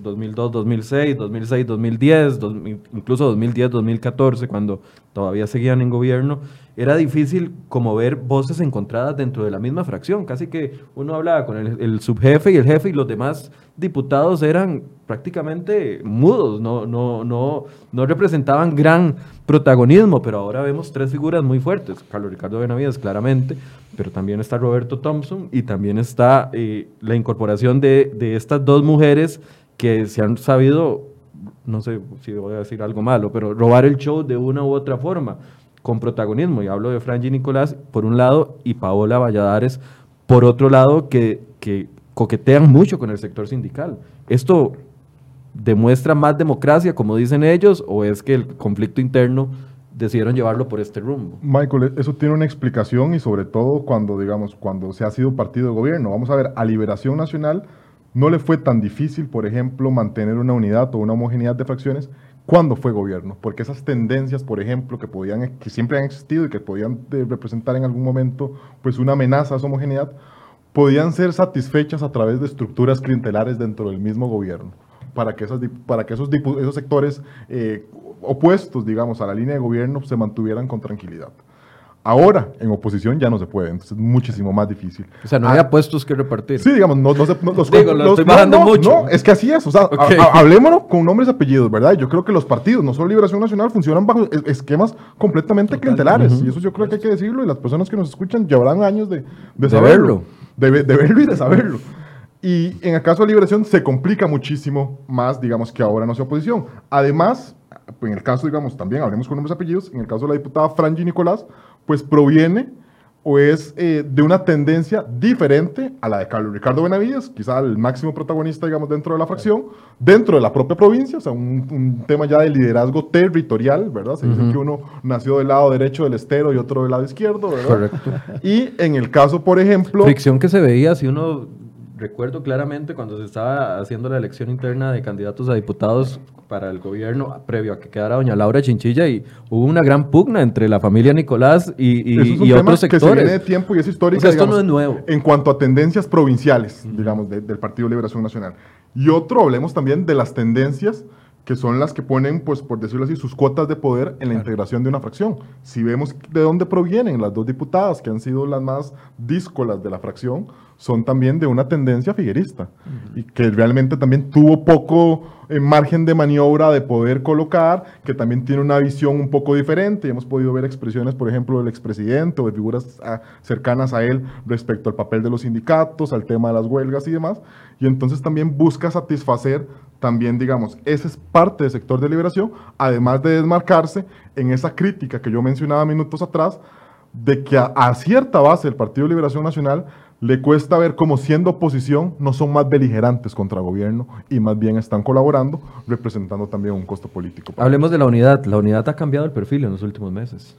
2002, 2006, 2006, 2010, incluso 2010, 2014, cuando todavía seguían en gobierno, era difícil como ver voces encontradas dentro de la misma fracción. Casi que uno hablaba con el, subjefe y el jefe y los demás diputados eran prácticamente mudos, no, no, no, no representaban gran protagonismo, pero ahora vemos tres figuras muy fuertes. Carlos Ricardo Benavides, claramente, pero también está Roberto Thompson y también está eh, la incorporación de, de estas dos mujeres que se han sabido, no sé si voy a decir algo malo, pero robar el show de una u otra forma, con protagonismo. Y hablo de Franji Nicolás por un lado y Paola Valladares por otro lado, que, que coquetean mucho con el sector sindical. Esto demuestra más democracia, como dicen ellos, o es que el conflicto interno decidieron llevarlo por este rumbo. Michael, eso tiene una explicación y sobre todo cuando, digamos, cuando se ha sido partido de gobierno. Vamos a ver, a Liberación Nacional no le fue tan difícil, por ejemplo, mantener una unidad o una homogeneidad de fracciones cuando fue gobierno, porque esas tendencias, por ejemplo, que podían, que siempre han existido y que podían eh, representar en algún momento, pues una amenaza a esa homogeneidad, podían ser satisfechas a través de estructuras clientelares dentro del mismo gobierno, para que, esas, para que esos, esos sectores eh, opuestos, digamos, a la línea de gobierno se mantuvieran con tranquilidad. Ahora, en oposición ya no se puede, entonces es muchísimo más difícil. O sea, no ah, puestos que repartir. Sí, digamos, no, no se... No, los, Digo, lo estoy bajando mucho. No, es que así es, o sea, hablémonos con nombres y apellidos, ¿verdad? Yo creo que los partidos, no solo Liberación Nacional, funcionan bajo esquemas completamente clientelares, y eso yo creo que hay que decirlo, y las personas que nos escuchan llevarán años de, de saberlo. De, de, verlo y de saberlo. Y en el caso de Liberación se complica muchísimo más, digamos, que ahora no sea oposición. Además, en el caso, digamos, también hablemos con nombres y apellidos, en el caso de la diputada Franji Nicolás, pues proviene o es eh, de una tendencia diferente a la de Carlos Ricardo Benavides, quizá el máximo protagonista, digamos, dentro de la fracción, dentro de la propia provincia, o sea, un, tema ya de liderazgo territorial, ¿verdad? Se dice que uno nació del lado derecho del estero y otro del lado izquierdo, ¿verdad? Correcto. Y en el caso, por ejemplo... Fricción que se veía si uno recuerdo claramente cuando se estaba haciendo la elección interna de candidatos a diputados para el gobierno, previo a que quedara doña Laura Chinchilla, y hubo una gran pugna entre la familia Nicolás y, y, y otros sectores. Que se viene de tiempo y es histórico. esto no es nuevo. En cuanto a tendencias provinciales, digamos, del Partido Liberación Nacional. Y otro, hablemos también de las tendencias que son las que ponen, pues por decirlo así, sus cuotas de poder en la integración de una fracción. Si vemos de dónde provienen las dos diputadas, que han sido las más díscolas de la fracción, son también de una tendencia figuerista y que realmente también tuvo poco eh, margen de maniobra de poder colocar, que también tiene una visión un poco diferente. Y hemos podido ver expresiones, por ejemplo, del expresidente o de figuras ah, cercanas a él respecto al papel de los sindicatos, al tema de las huelgas y demás. Y entonces también busca satisfacer también, digamos, ese es parte del sector de liberación, además de desmarcarse en esa crítica que yo mencionaba minutos atrás, de que a, cierta base el Partido de Liberación Nacional le cuesta ver cómo siendo oposición no son más beligerantes contra el gobierno y más bien están colaborando, representando también un costo político. Hablemos de la unidad. La unidad ha cambiado el perfil en los últimos meses.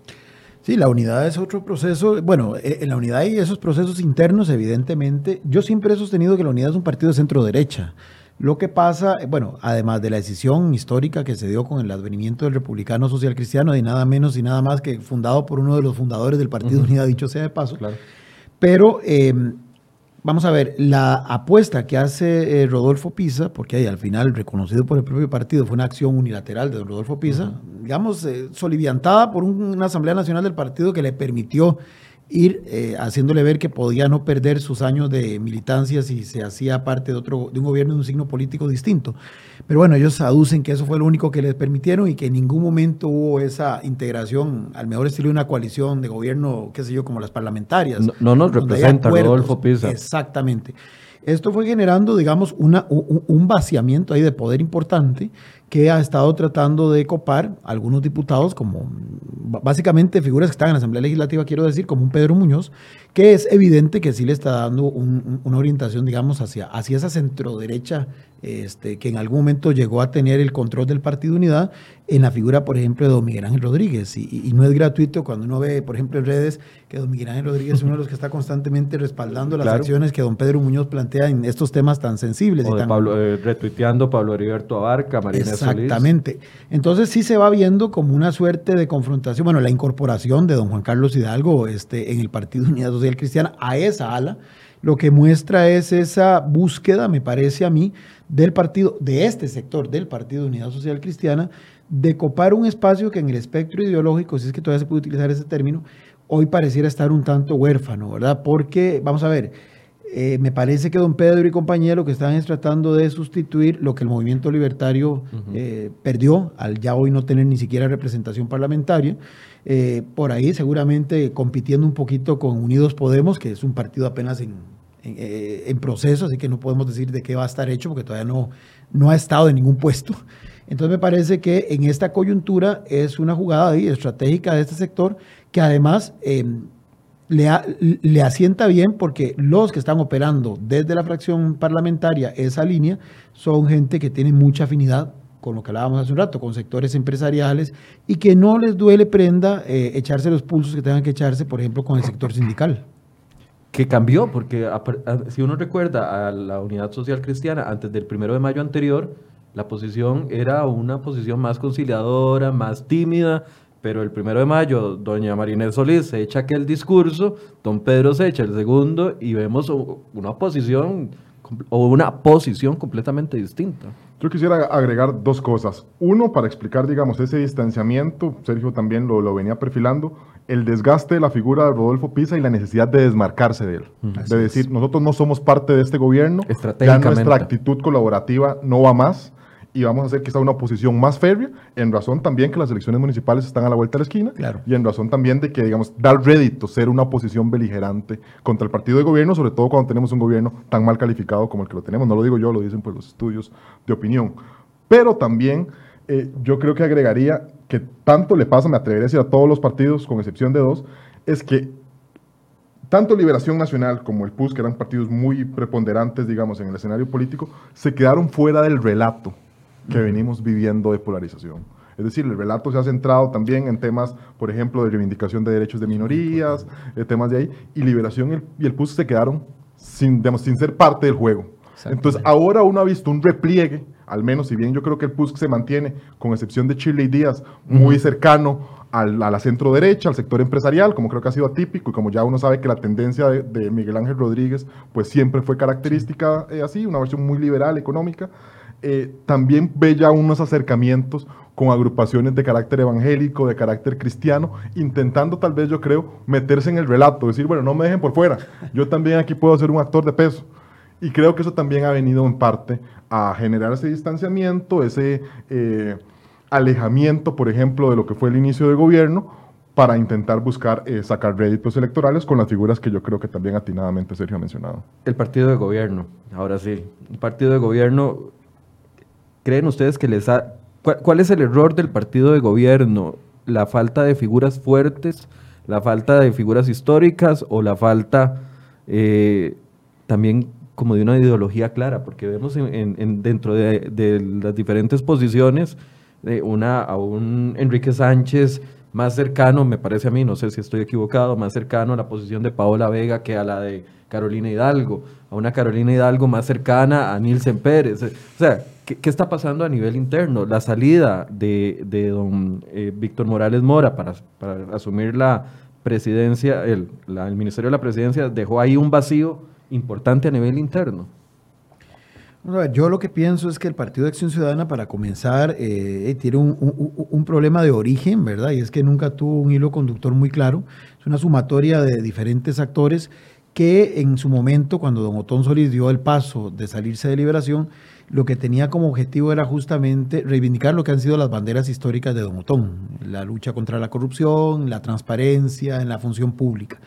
Sí, la unidad es otro proceso. Bueno, eh, en la unidad hay esos procesos internos, evidentemente. Yo siempre he sostenido que la unidad es un partido de centro derecha. Lo que pasa, bueno, además de la decisión histórica que se dio con el advenimiento del republicano social cristiano, y nada menos y nada más que fundado por uno de los fundadores del Partido Unidad, dicho sea de paso. Pero em, vamos a ver, la apuesta que hace eh, Rodolfo Pisa, porque ahí al final reconocido por el propio partido, fue una acción unilateral de Rodolfo Pisa, digamos, eh, soliviantada por una Asamblea Nacional del partido que le permitió ir eh, haciéndole ver que podía no perder sus años de militancia si se hacía parte de, otro, de un gobierno de un signo político distinto. Pero bueno, ellos aducen que eso fue lo único que les permitieron y que en ningún momento hubo esa integración al mejor estilo de una coalición de gobierno, qué sé yo, como las parlamentarias. No, nos representa Rodolfo Pisa. Exactamente. Esto fue generando, digamos, una, un vaciamiento ahí de poder importante que ha estado tratando de copar algunos diputados, como básicamente figuras que están en la Asamblea Legislativa, quiero decir, como un Pedro Muñoz, que es evidente que sí le está dando una orientación, digamos, hacia, hacia esa centroderecha este, que en algún momento llegó a tener el control del Partido Unidad en la figura, por ejemplo, de don Miguel Ángel Rodríguez. Y, no es gratuito cuando uno ve, por ejemplo, en redes que don Miguel Ángel Rodríguez es uno de los que está constantemente respaldando las acciones que don Pedro Muñoz plantea en estos temas tan sensibles. y tan, Pablo, eh, retuiteando Pablo Heriberto Abarca, Marina Exactamente. Entonces sí se va viendo como una suerte de confrontación, bueno, la incorporación de don Juan Carlos Hidalgo este, en el Partido Unidad Social Cristiana a esa ala, lo que muestra es esa búsqueda, me parece a mí, del partido, de este sector del Partido de Unidad Social Cristiana, de copar un espacio que en el espectro ideológico, si es que todavía se puede utilizar ese término, hoy pareciera estar un tanto huérfano, ¿verdad? Porque, vamos a ver, eh, me parece que don Pedro y compañía lo que están es tratando de sustituir lo que el movimiento libertario eh, perdió al ya hoy no tener ni siquiera representación parlamentaria. Eh, por ahí seguramente compitiendo un poquito con Unidos Podemos, que es un partido apenas en, eh, en, proceso, así que no podemos decir de qué va a estar hecho porque todavía no, no ha estado en ningún puesto. Entonces me parece que en esta coyuntura es una jugada estratégica de este sector que además em, le, le asienta bien porque los que están operando desde la fracción parlamentaria esa línea son gente que tiene mucha afinidad con lo que hablábamos hace un rato, con sectores empresariales y que no les duele prenda eh, echarse los pulsos que tengan que echarse, por ejemplo, con el sector sindical que cambió, porque si uno recuerda a la Unidad Social Cristiana, antes del primero de mayo anterior, la posición era una posición más conciliadora, más tímida, pero el primero de mayo, doña Marinés Solís se echa aquel discurso, don Pedro se echa el segundo y vemos una posición o una posición completamente distinta. Yo quisiera agregar dos cosas. Uno, para explicar, digamos, ese distanciamiento, Sergio también lo, lo venía perfilando, el desgaste de la figura de Rodolfo Pisa y la necesidad de desmarcarse de él. De decir, nosotros no somos parte de este gobierno, ya nuestra actitud colaborativa no va más y vamos a hacer quizá una oposición más férrea, en razón también que las elecciones municipales están a la vuelta de la esquina, claro. y en razón también de que, digamos, dar rédito, ser una oposición beligerante contra el partido de gobierno, sobre todo cuando tenemos un gobierno tan mal calificado como el que lo tenemos. No lo digo yo, lo dicen pues los estudios de opinión. Pero también eh, yo creo que agregaría que tanto le pasa, me atrevería a decir a todos los partidos, con excepción de dos, es que tanto Liberación Nacional como el PUS, que eran partidos muy preponderantes, digamos, en el escenario político, se quedaron fuera del relato que venimos viviendo de polarización. Es decir, el relato se ha centrado también en temas, por ejemplo, de reivindicación de derechos de minorías, eh, temas de ahí, y Liberación y el PUS se quedaron sin, sin ser parte del juego. Entonces, ahora uno ha visto un repliegue, al menos, si bien yo creo que el PUSC se mantiene, con excepción de Chile y Díaz, muy cercano a la centro derecha, al sector empresarial, como creo que ha sido atípico y como ya uno sabe que la tendencia de, Miguel Ángel Rodríguez, pues siempre fue característica eh, así, una versión muy liberal, económica. Eh, también ve unos acercamientos con agrupaciones de carácter evangélico, de carácter cristiano, intentando tal vez yo creo meterse en el relato, decir, bueno, no me dejen por fuera, yo también aquí puedo ser un actor de peso. Y creo que eso también ha venido en parte a generar ese distanciamiento, ese eh, alejamiento, por ejemplo, de lo que fue el inicio de gobierno, para intentar buscar eh, sacar réditos electorales con las figuras que yo creo que también atinadamente Sergio ha mencionado. El partido de gobierno, ahora sí, el partido de gobierno ¿Creen ustedes que les ha... ¿Cuál, es el error del partido de gobierno? ¿La falta de figuras fuertes? ¿La falta de figuras históricas? ¿O la falta eh, también como de una ideología clara? Porque vemos en, dentro de, las diferentes posiciones eh, una, a un Enrique Sánchez más cercano, me parece a mí, no sé si estoy equivocado, más cercano a la posición de Paola Vega que a la de Carolina Hidalgo, a una Carolina Hidalgo más cercana a Nilsen Pérez. O sea, ¿qué, está pasando a nivel interno? La salida de, don eh, Víctor Morales Mora para, asumir la presidencia, el, el Ministerio de la Presidencia, dejó ahí un vacío importante a nivel interno. yo lo que pienso es que el Partido de Acción Ciudadana, para comenzar, eh, tiene un, problema de origen, ¿verdad? Y es que nunca tuvo un hilo conductor muy claro. Es una sumatoria de diferentes actores que en su momento, cuando don Otón Solís dio el paso de salirse de liberación, lo que tenía como objetivo era justamente reivindicar lo que han sido las banderas históricas de don Otón, la lucha contra la corrupción, la transparencia en la función pública.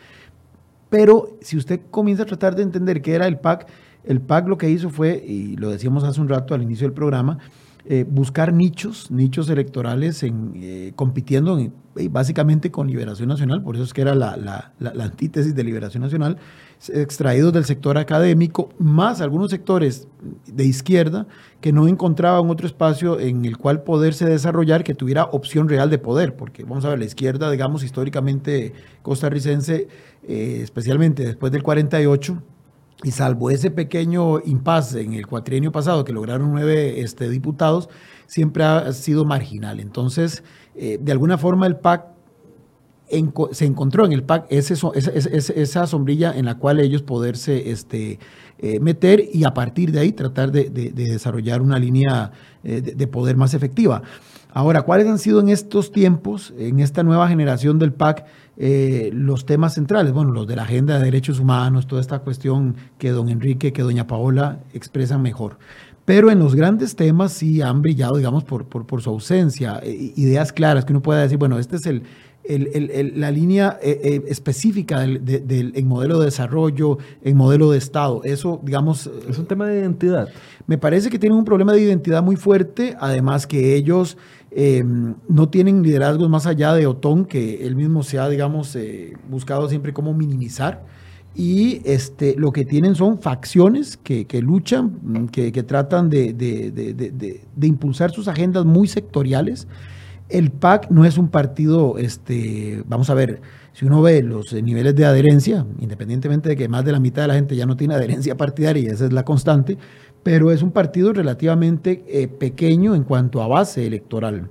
Pero si usted comienza a tratar de entender qué era el PAC, el PAC lo que hizo fue, y lo decíamos hace un rato al inicio del programa, eh, buscar nichos, nichos electorales en, eh, compitiendo básicamente con Liberación Nacional, por eso es que era la, antítesis de Liberación Nacional, extraídos del sector académico, más algunos sectores de izquierda que no encontraban otro espacio en el cual poderse desarrollar que tuviera opción real de poder, porque vamos a ver, la izquierda, digamos, históricamente costarricense, eh, especialmente después del 48, y salvo ese pequeño impasse en el cuatrienio pasado que lograron nueve este, diputados, siempre ha sido marginal. Entonces, eh, de alguna forma el PAC se encontró en el PAC esa, sombrilla en la cual ellos poderse este, eh, meter y a partir de ahí tratar de, desarrollar una línea eh, de, poder más efectiva. Ahora, ¿cuáles han sido en estos tiempos, en esta nueva generación del PAC, eh, los temas centrales? Bueno, los de la agenda de derechos humanos, toda esta cuestión que don Enrique, que doña Paola expresan mejor. Pero en los grandes temas sí han brillado, digamos, por, por, su ausencia, ideas claras que uno pueda decir, bueno, este es el, la línea eh, eh, específica del, en modelo de desarrollo, en modelo de Estado. Eso, digamos... Es un tema de identidad. Me parece que tienen un problema de identidad muy fuerte, además que ellos em, no tienen liderazgos más allá de Otón, que él mismo se ha, digamos, eh, buscado siempre como minimizar. Y este, lo que tienen son facciones que, luchan, que, que tratan de, de impulsar sus agendas muy sectoriales el PAC no es un partido, este, vamos a ver, si uno ve los niveles de adherencia, independientemente de que más de la mitad de la gente ya no tiene adherencia partidaria, esa es la constante, pero es un partido relativamente eh, pequeño en cuanto a base electoral.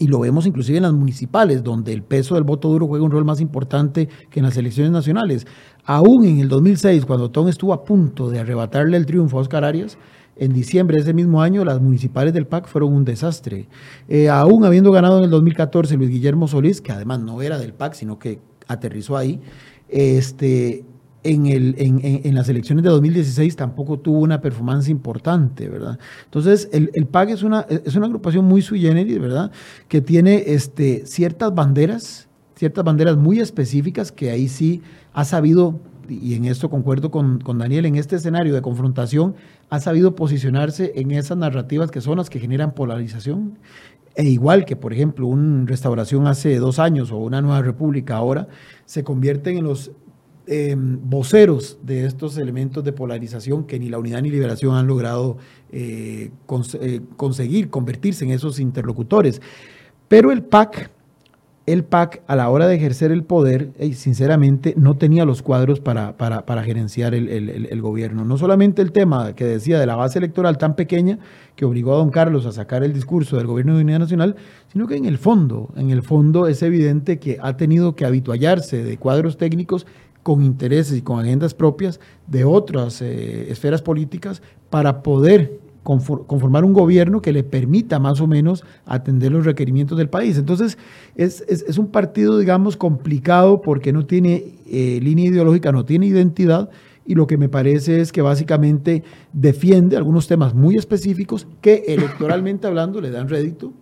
Y lo vemos inclusive en las municipales, donde el peso del voto duro juega un rol más importante que en las elecciones nacionales. Aún en el 2006, cuando Tom estuvo a punto de arrebatarle el triunfo a Oscar Arias, en diciembre de ese mismo año, las municipales del PAC fueron un desastre. Eh, aún habiendo ganado en el 2014 Luis Guillermo Solís, que además no era del PAC, sino que aterrizó ahí, este, en, el, en, las elecciones de 2016 tampoco tuvo una performance importante, ¿verdad? Entonces, el, el PAC es una, es una agrupación muy sui generis, ¿verdad? Que tiene este, ciertas banderas, ciertas banderas muy específicas que ahí sí ha sabido y en esto concuerdo con, Daniel, en este escenario de confrontación ha sabido posicionarse en esas narrativas que son las que generan polarización. E igual que, por ejemplo, una restauración hace dos años o una nueva república ahora, se convierten en los em, voceros de estos elementos de polarización que ni la unidad ni liberación han logrado eh, eh, conseguir, convertirse en esos interlocutores. Pero el PAC el PAC a la hora de ejercer el poder, sinceramente, no tenía los cuadros para, para, gerenciar el, gobierno. No solamente el tema que decía de la base electoral tan pequeña que obligó a don Carlos a sacar el discurso del gobierno de unidad nacional, sino que en el fondo, en el fondo es evidente que ha tenido que habituallarse de cuadros técnicos con intereses y con agendas propias de otras eh, esferas políticas para poder conformar un gobierno que le permita más o menos atender los requerimientos del país. Entonces, es, un partido, digamos, complicado porque no tiene eh, línea ideológica, no tiene identidad y lo que me parece es que básicamente defiende algunos temas muy específicos que electoralmente hablando le dan rédito,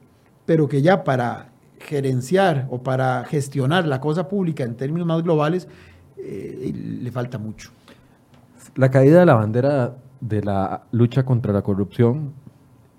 pero que ya para gerenciar o para gestionar la cosa pública en términos más globales eh, le falta mucho. La caída de la bandera de la lucha contra la corrupción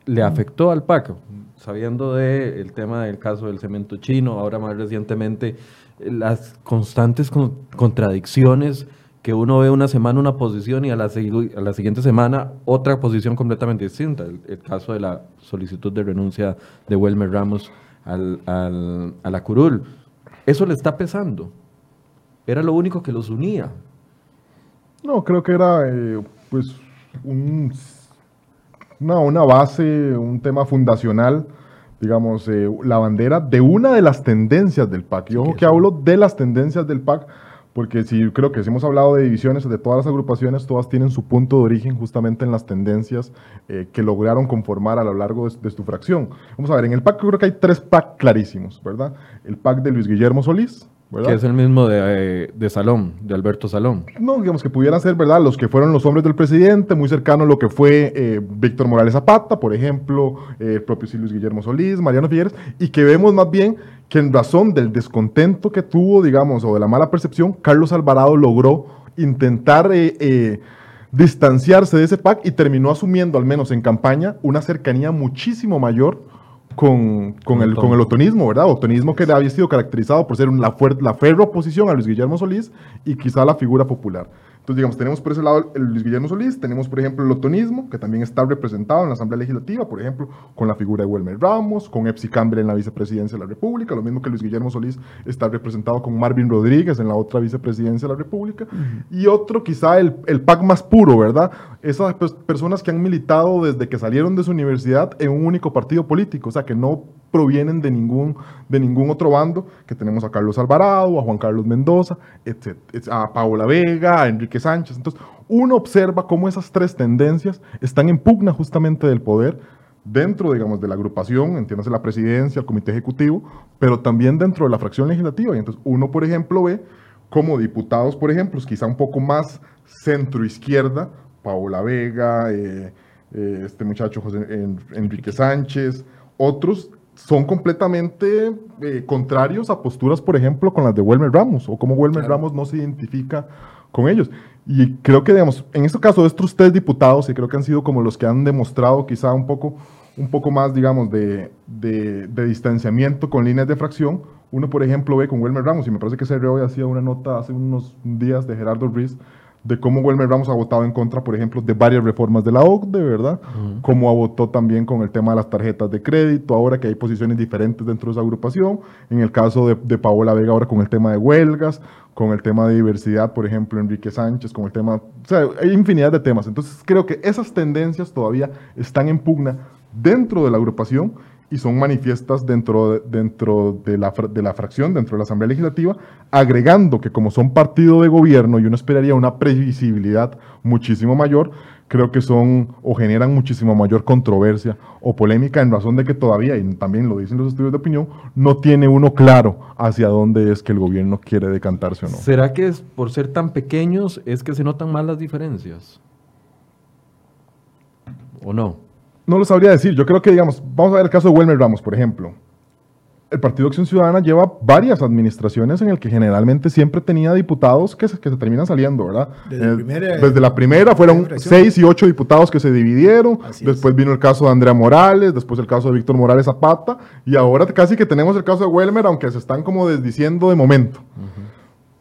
le afectó al PAC, sabiendo del el tema del caso del cemento chino, ahora más recientemente las constantes contradicciones que uno ve una semana una posición y a la, a la siguiente semana otra posición completamente distinta. El, caso de la solicitud de renuncia de Welmer Ramos al, a la curul. Eso le está pesando. Era lo único que los unía. No, creo que era eh, pues un, una, base, un tema fundacional, digamos, eh, la bandera de una de las tendencias del PAC. Y ojo que hablo de las tendencias del PAC porque si creo que si hemos hablado de divisiones de todas las agrupaciones, todas tienen su punto de origen justamente en las tendencias eh, que lograron conformar a lo largo de, su fracción. Vamos a ver, en el PAC creo que hay tres PAC clarísimos, ¿verdad? El PAC de Luis Guillermo Solís, que es el mismo de, de, Salón, de Alberto Salón. No, digamos que pudieran ser, ¿verdad? Los que fueron los hombres del presidente, muy cercano a lo que fue eh, Víctor Morales Zapata, por ejemplo, eh, el propio Luis Guillermo Solís, Mariano Figueres, y que vemos más bien que en razón del descontento que tuvo, digamos, o de la mala percepción, Carlos Alvarado logró intentar eh, distanciarse de ese PAC y terminó asumiendo, al menos en campaña, una cercanía muchísimo mayor con, con, el, con el otonismo, ¿verdad? Otonismo que había sido caracterizado por ser la, la férrea oposición a Luis Guillermo Solís y quizá la figura popular. Entonces, digamos, tenemos por ese lado el Luis Guillermo Solís, tenemos, por ejemplo, el otonismo, que también está representado en la Asamblea Legislativa, por ejemplo, con la figura de Wilmer Ramos, con Epsi Campbell en la vicepresidencia de la República, lo mismo que Luis Guillermo Solís está representado con Marvin Rodríguez en la otra vicepresidencia de la República, y otro, quizá el, el PAC más puro, ¿verdad? Esas personas que han militado desde que salieron de su universidad en un único partido político, o sea, que no provienen de ningún, de ningún otro bando, que tenemos a Carlos Alvarado, a Juan Carlos Mendoza, etc., a Paola Vega, a Enrique Sánchez. Entonces, uno observa cómo esas tres tendencias están en pugna justamente del poder dentro, digamos, de la agrupación, entiéndase la presidencia, el comité ejecutivo, pero también dentro de la fracción legislativa. Y entonces uno, por ejemplo, ve como diputados, por ejemplo, quizá un poco más centro-izquierda, Paola Vega, eh, eh, este muchacho José Enrique Sánchez, otros son completamente eh, contrarios a posturas, por ejemplo, con las de Wilmer Ramos, o como Wilmer Ramos no se identifica con ellos. Y creo que, digamos, en este caso, estos tres diputados, y creo que han sido como los que han demostrado quizá un poco, un poco más, digamos, de, de, distanciamiento con líneas de fracción. Uno, por ejemplo, ve con Wilmer Ramos, y me parece que se hoy hacía una nota hace unos días de Gerardo Ruiz, de cómo Wilmer Ramos ha votado en contra, por ejemplo, de varias reformas de la OCDE, ¿verdad? Cómo ha votado también con el tema de las tarjetas de crédito, ahora que hay posiciones diferentes dentro de esa agrupación. En el caso de, de Paola Vega, ahora con el tema de huelgas, con el tema de diversidad, por ejemplo, Enrique Sánchez, con el tema... O sea, hay infinidad de temas. Entonces, creo que esas tendencias todavía están en pugna dentro de la agrupación y son manifiestas dentro, de, dentro de, la, de la fracción, dentro de la Asamblea Legislativa, agregando que como son partido de gobierno y uno esperaría una previsibilidad muchísimo mayor, creo que son o generan muchísimo mayor controversia o polémica en razón de que todavía, y también lo dicen los estudios de opinión, no tiene uno claro hacia dónde es que el gobierno quiere decantarse o no. ¿Será que es por ser tan pequeños es que se notan más las diferencias? ¿O no? No lo sabría decir. Yo creo que, digamos, vamos a ver el caso de Wilmer Ramos, por ejemplo. El Partido Acción Ciudadana lleva varias administraciones en el que generalmente siempre tenía diputados que se, que se terminan saliendo, ¿verdad? Desde, eh, la primera fueron seis y ocho diputados que se dividieron. después vino el caso de Andrea Morales, después el caso de Víctor Morales Zapata, y ahora casi que tenemos el caso de Wilmer, aunque se están como desdiciendo de momento.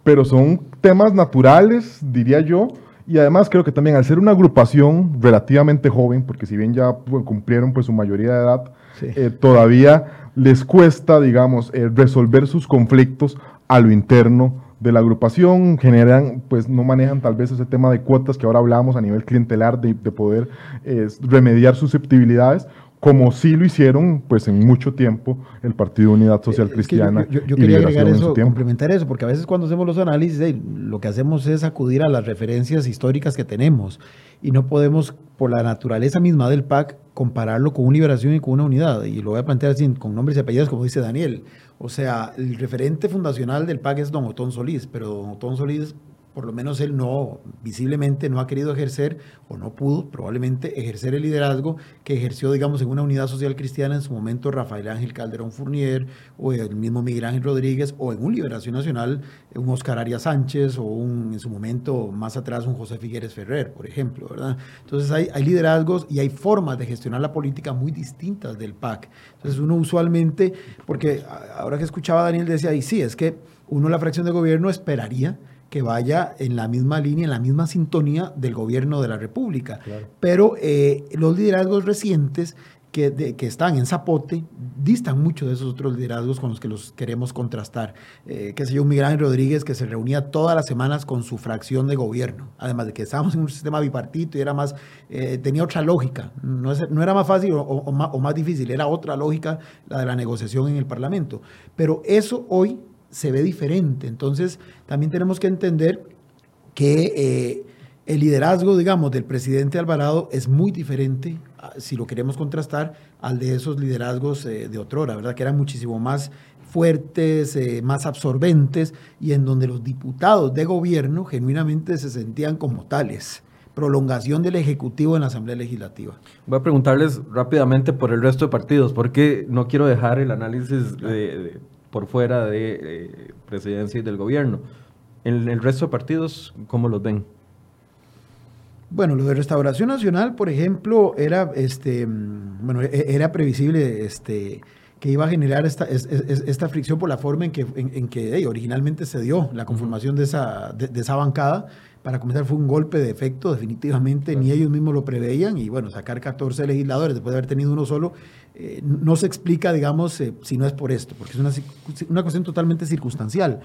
Pero son temas naturales, diría yo, y además creo que también al ser una agrupación relativamente joven, porque si bien ya cumplieron pues su mayoría de edad, eh, todavía les cuesta, digamos, eh, resolver sus conflictos a lo interno de la agrupación, generan, pues no manejan tal vez ese tema de cuotas que ahora hablamos a nivel clientelar, de, poder eh, remediar susceptibilidades, como sí lo hicieron pues en mucho tiempo el Partido Unidad Social Cristiana. yo, quería agregar eso, complementar eso, porque a veces cuando hacemos los análisis lo que hacemos es acudir a las referencias históricas que tenemos y no podemos, por la naturaleza misma del PAC, compararlo con una liberación y con una unidad. Y lo voy a plantear así, con nombres y apellidos, como dice Daniel. O sea, el referente fundacional del PAC es don Otón Solís, pero don Otón Solís por lo menos él no, visiblemente no ha querido ejercer o no pudo probablemente ejercer el liderazgo que ejerció, digamos, en una unidad social cristiana en su momento Rafael Ángel Calderón Fournier o el mismo Miguel Ángel Rodríguez o en un Liberación Nacional un Oscar Arias Sánchez o en su momento más atrás un José Figueres Ferrer, por ejemplo, ¿verdad? Entonces hay, hay liderazgos y hay formas de gestionar la política muy distintas del PAC. Entonces uno usualmente, porque ahora que escuchaba Daniel decía, y sí, es que uno la fracción de gobierno esperaría que vaya en la misma línea, en la misma sintonía del gobierno de la República. Pero eh, los liderazgos recientes que, que, están en Zapote distan mucho de esos otros liderazgos con los que los queremos contrastar. Eh, qué sé yo, un Miguel Ángel Rodríguez que se reunía todas las semanas con su fracción de gobierno, además de que estábamos en un sistema bipartito y era más, eh, tenía otra lógica, no, no, era más fácil o, más, o más difícil, era otra lógica la de la negociación en el Parlamento. Pero eso hoy se ve diferente. Entonces, también tenemos que entender que eh, el liderazgo, digamos, del presidente Alvarado es muy diferente, ah, si lo queremos contrastar, al de esos liderazgos eh, de otrora, ¿verdad? Que eran muchísimo más fuertes, eh, más absorbentes y en donde los diputados de gobierno genuinamente se sentían como tales prolongación del Ejecutivo en la Asamblea Legislativa. Voy a preguntarles rápidamente por el resto de partidos, porque no quiero dejar el análisis por fuera de eh, presidencia y del gobierno. En el resto de partidos, ¿cómo los ven? Bueno, lo de Restauración Nacional, por ejemplo, era, este, mm, bueno, e, era previsible este, que iba a generar esta, esta fricción por la forma en que, en, que originalmente se dio la conformación de esa, de, esa bancada. Para comenzar, fue un golpe de efecto, definitivamente, ni ellos mismos lo preveían. Y bueno, sacar 14 legisladores después de haber tenido uno solo, eh, no se explica, digamos, eh, si no es por esto, porque es una, una cuestión totalmente circunstancial.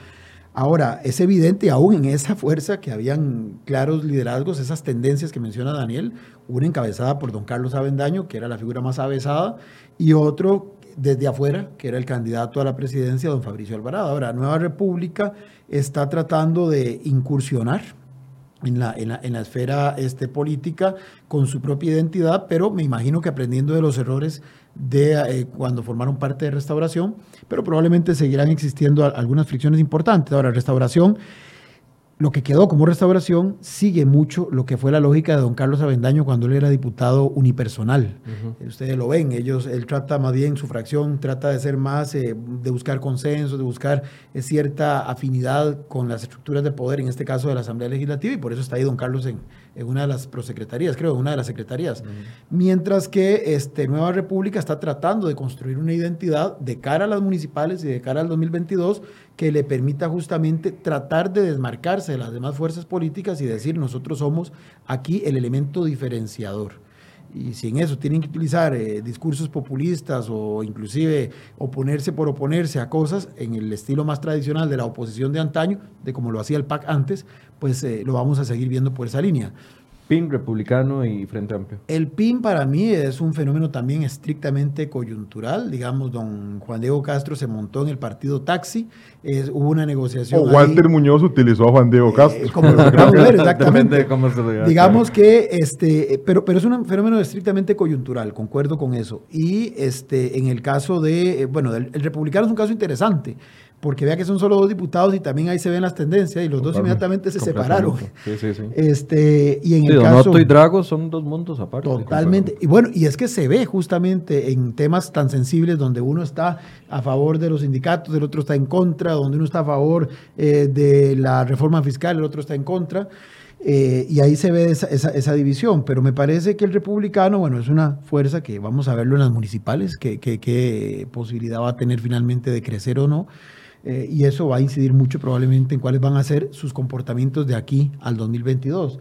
Ahora, es evidente aún en esa fuerza que habían claros liderazgos, esas tendencias que menciona Daniel, una encabezada por don Carlos Avendaño, que era la figura más avesada, y otro desde afuera, que era el candidato a la presidencia, don Fabricio Alvarado. Ahora, Nueva República está tratando de incursionar en la, en la, esfera este, política con su propia identidad, pero me imagino que aprendiendo de los errores de eh, cuando formaron parte de restauración, pero probablemente seguirán existiendo algunas fricciones importantes. Ahora, restauración lo que quedó como restauración sigue mucho lo que fue la lógica de don Carlos Avendaño cuando él era diputado unipersonal. Ustedes lo ven, ellos, él trata más bien, su fracción trata de ser más, eh, de buscar consenso, de buscar eh, cierta afinidad con las estructuras de poder, en este caso de la Asamblea Legislativa, y por eso está ahí don Carlos en, en una de las prosecretarías, creo, en una de las secretarías. Mientras que este, Nueva República está tratando de construir una identidad de cara a las municipales y de cara al 2022 que le permita justamente tratar de desmarcarse de las demás fuerzas políticas y decir nosotros somos aquí el elemento diferenciador. Y si en eso tienen que utilizar eh, discursos populistas o inclusive oponerse por oponerse a cosas en el estilo más tradicional de la oposición de antaño, de como lo hacía el PAC antes, pues eh, lo vamos a seguir viendo por esa línea. PIN republicano y Frente Amplio. El PIN para mí es un fenómeno también estrictamente coyuntural. Digamos, don Juan Diego Castro se montó en el partido Taxi, hubo una negociación. O Walter Muñoz utilizó a Juan Diego eh, Castro. como lo ver, exactamente. Digamos que, este, pero, pero es un fenómeno estrictamente coyuntural, concuerdo con eso. Y este, en el caso de, eh, bueno, el republicano es un caso interesante porque vea que son solo dos diputados y también ahí se ven las tendencias y los dos inmediatamente se separaron. Sí, sí, sí. Este, y en el caso, y Drago son dos mundos aparte. Totalmente. Y bueno, y es que se ve justamente en temas tan sensibles donde uno está a favor de los sindicatos, el otro está en contra, donde uno está a favor eh, de la reforma fiscal, el otro está en contra. Eh, y ahí se ve esa, esa, división, pero me parece que el republicano, bueno, es una fuerza que vamos a verlo en las municipales, qué posibilidad va a tener finalmente de crecer o no. Eh, y eso va a incidir mucho probablemente en cuáles van a ser sus comportamientos de aquí al 2022.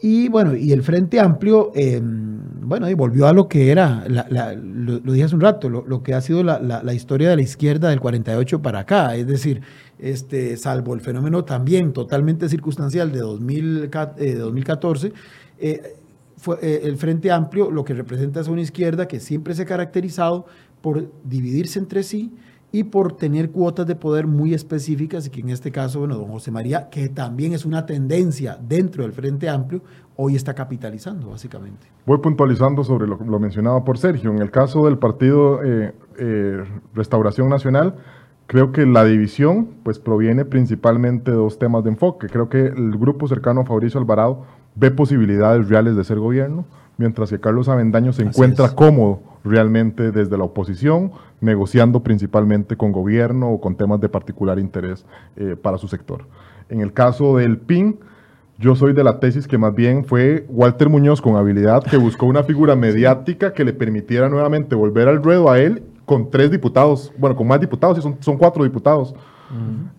Y bueno, y el Frente Amplio, eh, bueno, y volvió a lo que era, lo, dije hace un rato, lo, que ha sido la, historia de la izquierda del 48 para acá, es decir, este, salvo el fenómeno también totalmente circunstancial de 2014, eh, fue, el Frente Amplio lo que representa es una izquierda que siempre se ha caracterizado por dividirse entre sí, y por tener cuotas de poder muy específicas y que en este caso, bueno, don José María, que también es una tendencia dentro del Frente Amplio, hoy está capitalizando, básicamente. Voy puntualizando sobre lo, lo mencionado por Sergio. En el caso del partido eh, eh, Restauración Nacional, creo que la división pues proviene principalmente de dos temas de enfoque. Creo que el grupo cercano a Fabricio Alvarado ve posibilidades reales de ser gobierno, mientras que Carlos Avendaño se encuentra cómodo realmente desde la oposición, negociando principalmente con gobierno o con temas de particular interés eh, para su sector. En el caso del PIN, yo soy de la tesis que más bien fue Walter Muñoz con habilidad que buscó una figura mediática que le permitiera nuevamente volver al ruedo a él con tres diputados, bueno, con más diputados, y son, son cuatro diputados.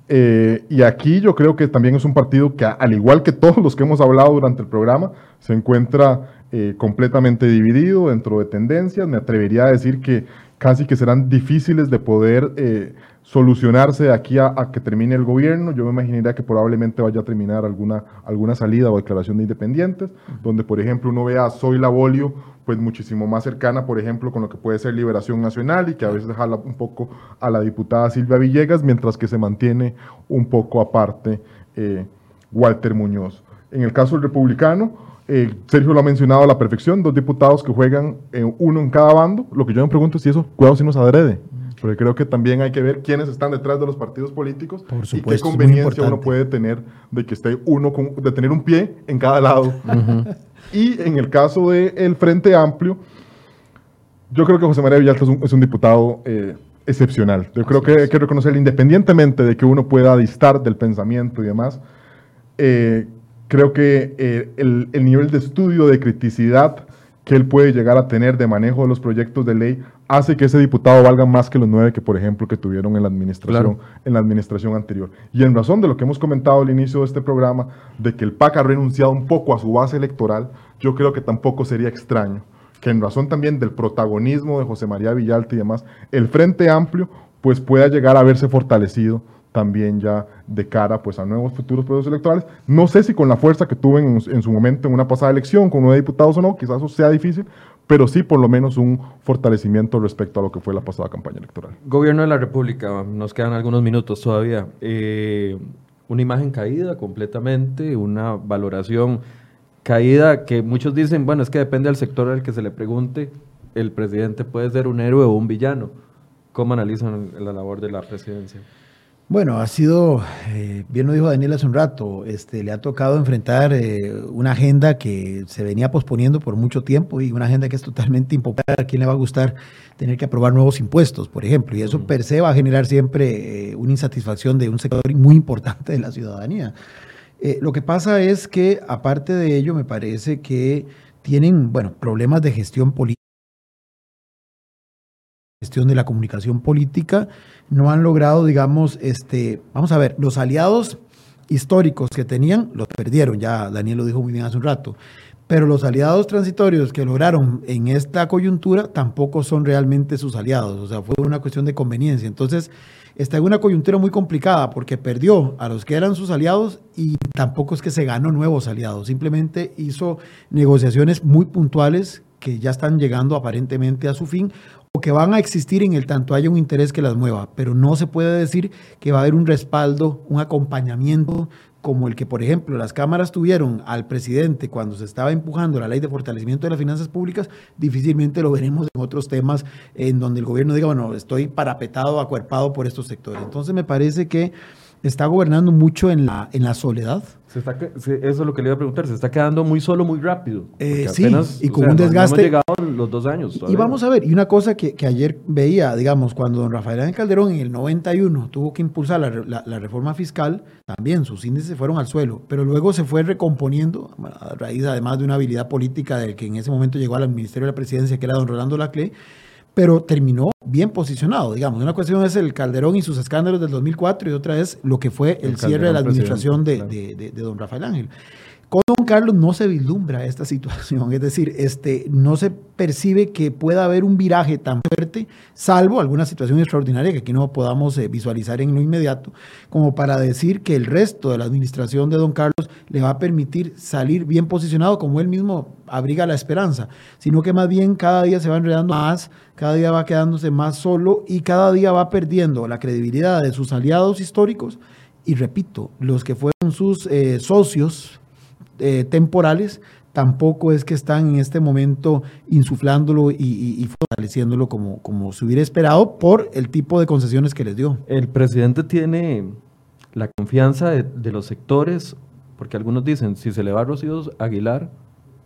Eh, y aquí yo creo que también es un partido que, al igual que todos los que hemos hablado durante el programa, se encuentra eh, completamente dividido dentro de tendencias. Me atrevería a decir que casi que serán difíciles de poder eh, solucionarse de aquí a, que termine el gobierno. Yo me imaginaría que probablemente vaya a terminar alguna, alguna salida o declaración de independientes, donde, por ejemplo, uno vea a Zoe Labolio, pues muchísimo más cercana, por ejemplo, con lo que puede ser Liberación Nacional y que a veces jala un poco a la diputada Silvia Villegas, mientras que se mantiene un poco aparte eh, Walter Muñoz. En el caso del republicano, eh, Sergio lo ha mencionado a la perfección, dos diputados que juegan eh, uno en cada bando. Lo que yo me pregunto es si eso, cuidado si nos adrede. Porque creo que también hay que ver quiénes están detrás de los partidos políticos y qué conveniencia uno puede tener de que esté uno de tener un pie en cada lado. Y en el caso del Frente Amplio, yo creo que José María Villalta es un, diputado eh, excepcional. Yo creo que hay que reconocerle, independientemente de que uno pueda distar del pensamiento y demás, eh, creo que eh, el, el nivel de estudio, de criticidad, que él puede llegar a tener de manejo de los proyectos de ley hace que ese diputado valga más que los nueve que, por ejemplo, que tuvieron en la administración, en la administración anterior. Y en razón de lo que hemos comentado al inicio de este programa, de que el PAC ha renunciado un poco a su base electoral, yo creo que tampoco sería extraño que en razón también del protagonismo de José María Villalta y demás, el Frente Amplio pues pueda llegar a verse fortalecido también ya de cara pues, a nuevos futuros procesos electorales. No sé si con la fuerza que tuve en, su momento en una pasada elección, con nueve diputados o no, quizás eso sea difícil, pero sí por lo menos un fortalecimiento respecto a lo que fue la pasada campaña electoral. Gobierno de la República, nos quedan algunos minutos todavía. Eh, una imagen caída completamente, una valoración caída que muchos dicen, bueno, es que depende del sector al que se le pregunte, el presidente puede ser un héroe o un villano. ¿Cómo analizan la labor de la presidencia? Bueno, ha sido, eh, bien lo dijo Daniel hace un rato, este, le ha tocado enfrentar eh, una agenda que se venía posponiendo por mucho tiempo y una agenda que es totalmente impopular. ¿A quién le va a gustar tener que aprobar nuevos impuestos, por ejemplo? Y eso per se va a generar siempre eh, una insatisfacción de un sector muy importante de la ciudadanía. lo que pasa es que, aparte de ello, me parece que tienen, bueno, problemas de gestión política gestión de la comunicación política, no han logrado, digamos, este, vamos a ver, los aliados históricos que tenían los perdieron, ya Daniel lo dijo muy bien hace un rato, pero los aliados transitorios que lograron en esta coyuntura tampoco son realmente sus aliados, o sea, fue una cuestión de conveniencia. Entonces, está en una coyuntura muy complicada porque perdió a los que eran sus aliados y tampoco es que se ganó nuevos aliados, simplemente hizo negociaciones muy puntuales que ya están llegando aparentemente a su fin que van a existir en el tanto haya un interés que las mueva, pero no se puede decir que va a haber un respaldo, un acompañamiento como el que, por ejemplo, las cámaras tuvieron al presidente cuando se estaba empujando la ley de fortalecimiento de las finanzas públicas, difícilmente lo veremos en otros temas en donde el gobierno diga, bueno, estoy parapetado, acuerpado por estos sectores. Entonces me parece que está gobernando mucho en la, en la soledad. Eso es lo que le iba a preguntar, se está quedando muy solo muy rápido. Eh, sí, y con un desgaste. No, llegado los dos años. Y vamos a ver, y una cosa que, que, ayer veía, digamos, cuando don Rafael Ángel Calderón en el 91 tuvo que impulsar la, la, reforma fiscal, también sus índices se fueron al suelo, pero luego se fue recomponiendo, a raíz además de una habilidad política del que en ese momento llegó al Ministerio de la Presidencia, que era don Rolando Laclé, pero terminó bien posicionado, digamos. Una cuestión es el Calderón y sus escándalos del 2004 y otra es lo que fue el, cierre de la administración de, de, de, don Rafael Ángel. Con don Carlos no se vislumbra esta situación, es decir, este, no se percibe que pueda haber un viraje tan fuerte, salvo alguna situación extraordinaria que aquí no podamos eh, visualizar en lo inmediato, como para decir que el resto de la administración de don Carlos le va a permitir salir bien posicionado, como él mismo abriga la esperanza, sino que más bien cada día se va enredando más, cada día va quedándose más solo y cada día va perdiendo la credibilidad de sus aliados históricos. Y repito, los que fueron sus eh, socios eh, temporales, tampoco es que están en este momento insuflándolo y, fortaleciéndolo como, como se hubiera esperado por el tipo de concesiones que les dio. El presidente tiene la confianza de, los sectores, porque algunos dicen, si se le va a Rocío Aguilar,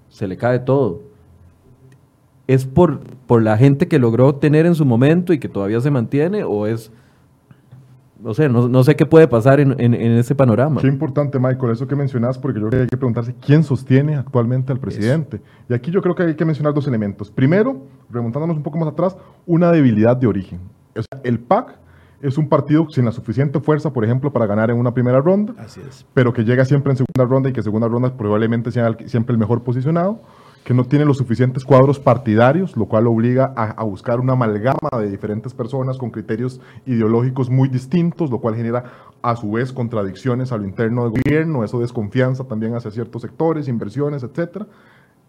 se le cae todo. ¿Es por, por la gente que logró tener en su momento y que todavía se mantiene o es no sé, no, sé qué puede pasar en, en, ese panorama. Qué importante, Michael, eso que mencionas, porque yo creo que hay que preguntarse quién sostiene actualmente al presidente. Y aquí yo creo que hay que mencionar dos elementos. Primero, remontándonos un poco más atrás, una debilidad de origen. O sea, el PAC es un partido sin la suficiente fuerza, por ejemplo, para ganar en una primera ronda, Así es. pero que llega siempre en segunda ronda y que segunda ronda probablemente sea siempre el mejor posicionado que no tiene los suficientes cuadros partidarios, lo cual obliga a, buscar una amalgama de diferentes personas con criterios ideológicos muy distintos, lo cual genera a su vez contradicciones a lo interno del gobierno, eso desconfianza también hacia ciertos sectores, inversiones, etcétera.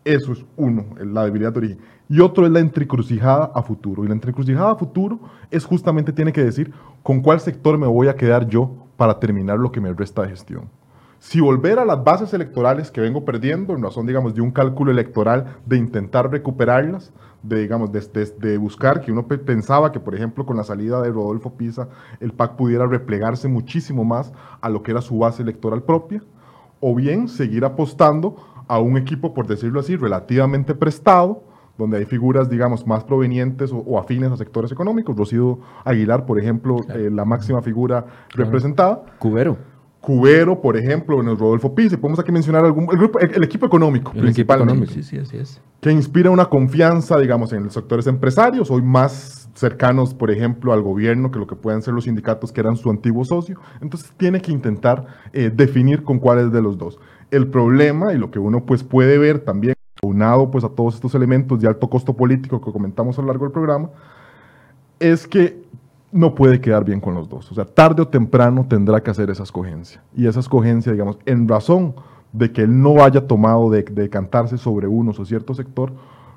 Eso es uno, la debilidad de origen. Y otro es la entrecrucijada a futuro. Y la entrecrucijada a futuro es justamente, tiene que decir, con cuál sector me voy a quedar yo para terminar lo que me resta de gestión. Si volver a las bases electorales que vengo perdiendo, en razón, digamos, de un cálculo electoral, de intentar recuperarlas, de, digamos, de, buscar que uno pensaba que, por ejemplo, con la salida de Rodolfo Pisa, el PAC pudiera replegarse muchísimo más a lo que era su base electoral propia, o bien seguir apostando a un equipo, por decirlo así, relativamente prestado, donde hay figuras, digamos, más provenientes o, afines a sectores económicos. Rocío Aguilar, por ejemplo, eh, la máxima figura representada. Cubero. Cubero, por ejemplo, en el Rodolfo Pise. Podemos aquí mencionar algún, el, grupo, el, equipo económico, el principalmente. Equipo económico, sí, sí, así es. Que inspira una confianza, digamos, en los sectores empresarios, hoy más cercanos, por ejemplo, al gobierno que lo que pueden ser los sindicatos que eran su antiguo socio. Entonces tiene que intentar eh, definir con cuál es de los dos. El problema y lo que uno pues puede ver también, unado pues a todos estos elementos de alto costo político que comentamos a lo largo del programa, es que no puede quedar bien con los dos. O sea, tarde o temprano tendrá que hacer esa escogencia. Y esa escogencia, digamos, en razón de que él no haya tomado de, decantarse sobre uno o cierto sector,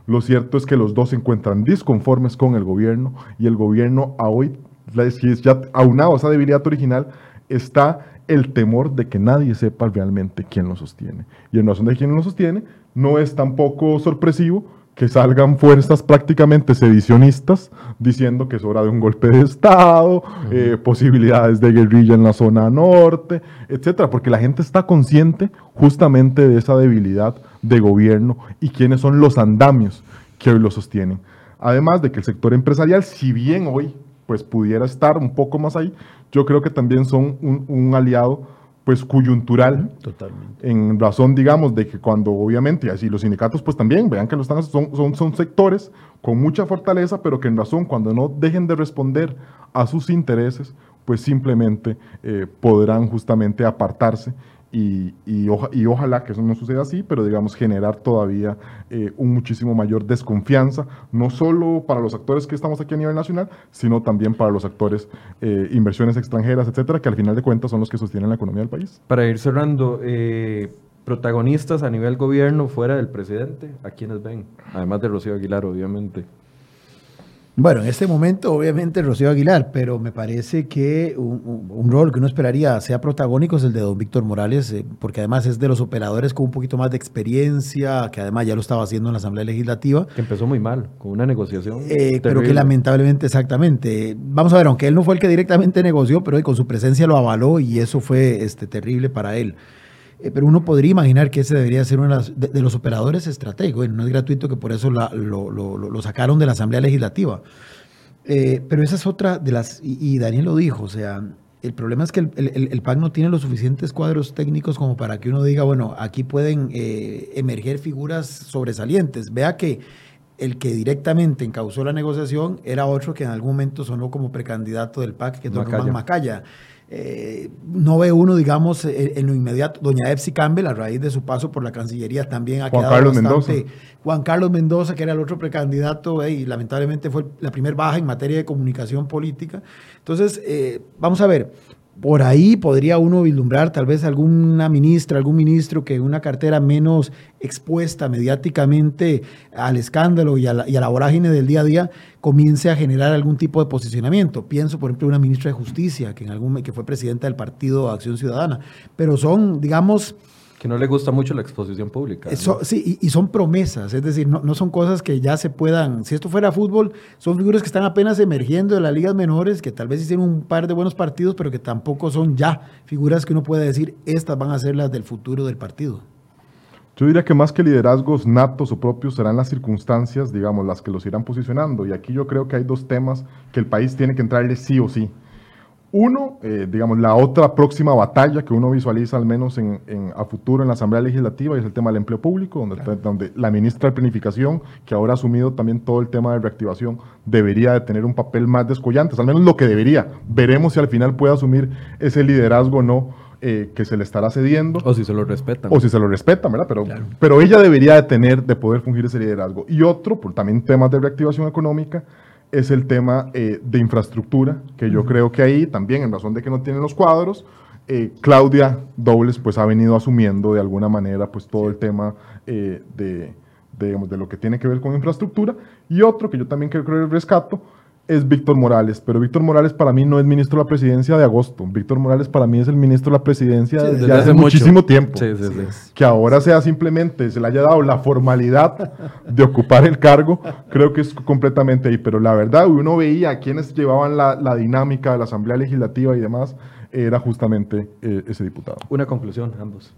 lo cierto es que los dos se encuentran disconformes con el gobierno y el gobierno a hoy, ya aunado a esa debilidad original, está el temor de que nadie sepa realmente quién lo sostiene. Y en razón de quién lo sostiene, no es tampoco sorpresivo que salgan fuerzas prácticamente sedicionistas diciendo que es hora de un golpe de Estado, eh, posibilidades de guerrilla en la zona norte, etcétera, porque la gente está consciente justamente de esa debilidad de gobierno y quiénes son los andamios que hoy lo sostienen. Además de que el sector empresarial, si bien hoy pues pudiera estar un poco más ahí, yo creo que también son un aliado pues coyuntural. Totalmente. En razón, digamos, de que cuando obviamente, así los sindicatos pues también, vean que lo están, son, son, son sectores con mucha fortaleza, pero que en razón, cuando no dejen de responder a sus intereses, pues simplemente eh, podrán justamente apartarse y, y, ojalá que eso no suceda así, pero digamos generar todavía eh, un muchísimo mayor desconfianza, no solo para los actores que estamos aquí a nivel nacional, sino también para los actores, eh, inversiones extranjeras, etcétera, que al final de cuentas son los que sostienen la economía del país. Para ir cerrando, eh, protagonistas a nivel gobierno fuera del presidente, ¿a quiénes ven? Además de Rocío Aguilar, obviamente. Bueno, en este momento obviamente Rocío Aguilar, pero me parece que un, rol que uno esperaría sea protagónico es el de don Víctor Morales, eh, porque además es de los operadores con un poquito más de experiencia, que además ya lo estaba haciendo en la Asamblea Legislativa. Que empezó muy mal, con una negociación. Eh, pero que lamentablemente, exactamente. Vamos a ver, aunque él no fue el que directamente negoció, pero con su presencia lo avaló y eso fue este, terrible para él. Eh, pero uno podría imaginar que ese debería ser uno de, los operadores estratégicos. no es gratuito que por eso lo, sacaron de la Asamblea Legislativa. Eh, pero esa es otra de las, y, Daniel lo dijo, o sea, el problema es que el, el, PAC no tiene los suficientes cuadros técnicos como para que uno diga, bueno, aquí pueden eh, emerger figuras sobresalientes. Vea que el que directamente encausó la negociación era otro que en algún momento sonó como precandidato del PAC, que es Don Macaya. Macaya. Eh, no ve uno, digamos, en, lo inmediato. Doña Epsi Campbell, a raíz de su paso por la Cancillería, también ha Juan quedado Carlos Mendoza. Juan Carlos Mendoza, que era el otro precandidato, eh, y lamentablemente fue la primera baja en materia de comunicación política. Entonces, eh, vamos a ver, por ahí podría uno vislumbrar tal vez alguna ministra, algún ministro que una cartera menos expuesta mediáticamente al escándalo y a, la, vorágine del día a día comience a generar algún tipo de posicionamiento. Pienso, por ejemplo, una ministra de Justicia que, en algún, que fue presidenta del Partido Acción Ciudadana. Pero son, digamos, que no le gusta mucho la exposición pública. sí, y, son promesas, es decir, no, son cosas que ya se puedan, si esto fuera fútbol, son figuras que están apenas emergiendo de las ligas menores, que tal vez hicieron un par de buenos partidos, pero que tampoco son ya figuras que uno puede decir, estas van a ser las del futuro del partido. Yo diría que más que liderazgos natos o propios serán las circunstancias, digamos, las que los irán posicionando. Y aquí yo creo que hay dos temas que el país tiene que entrarle sí o sí. Uno, eh, digamos, la otra próxima batalla que uno visualiza al menos en, a futuro en la Asamblea Legislativa es el tema del empleo público, donde, donde, la ministra de Planificación, que ahora ha asumido también todo el tema de reactivación, debería de tener un papel más descollante, al menos lo que debería. Veremos si al final puede asumir ese liderazgo o no eh, que se le estará cediendo. O si se lo respetan. O si se lo respetan, ¿verdad? Pero, pero ella debería de tener, de poder fungir ese liderazgo. Y otro, por también temas de reactivación económica, es el tema eh, de infraestructura, que yo creo que ahí también, en razón de que no tienen los cuadros, eh, Claudia Dobles pues ha venido asumiendo de alguna manera pues todo el tema de, de, de, lo que tiene que ver con infraestructura. Y otro que yo también creo que rescato es Víctor Morales, pero Víctor Morales para mí no es ministro de la presidencia de agosto. Víctor Morales para mí es el ministro de la presidencia desde, hace, muchísimo tiempo. que ahora sea simplemente, se le haya dado la formalidad de ocupar el cargo, creo que es completamente ahí. Pero la verdad, uno veía a quienes llevaban la, dinámica de la Asamblea Legislativa y demás, era justamente eh, ese diputado. Una conclusión, ambos.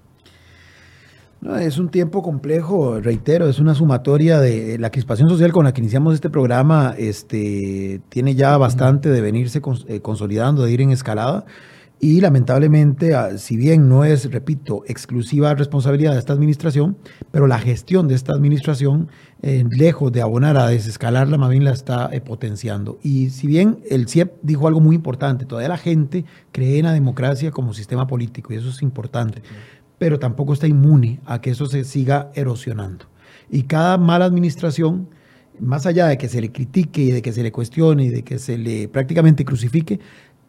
No, es un tiempo complejo, reitero, es una sumatoria de la crispación social con la que iniciamos este programa, este, tiene ya bastante de venirse eh, consolidando, de ir en escalada. Y lamentablemente, ah, si bien no es, repito, exclusiva responsabilidad de esta administración, pero la gestión de esta administración, eh, lejos de abonar a desescalarla, más bien la está eh, potenciando. Y si bien el CIEP dijo algo muy importante, todavía la gente cree en la democracia como sistema político, y eso es importante pero tampoco está inmune a que eso se siga erosionando. Y cada mala administración, más allá de que se le critique y de que se le cuestione y de que se le prácticamente crucifique,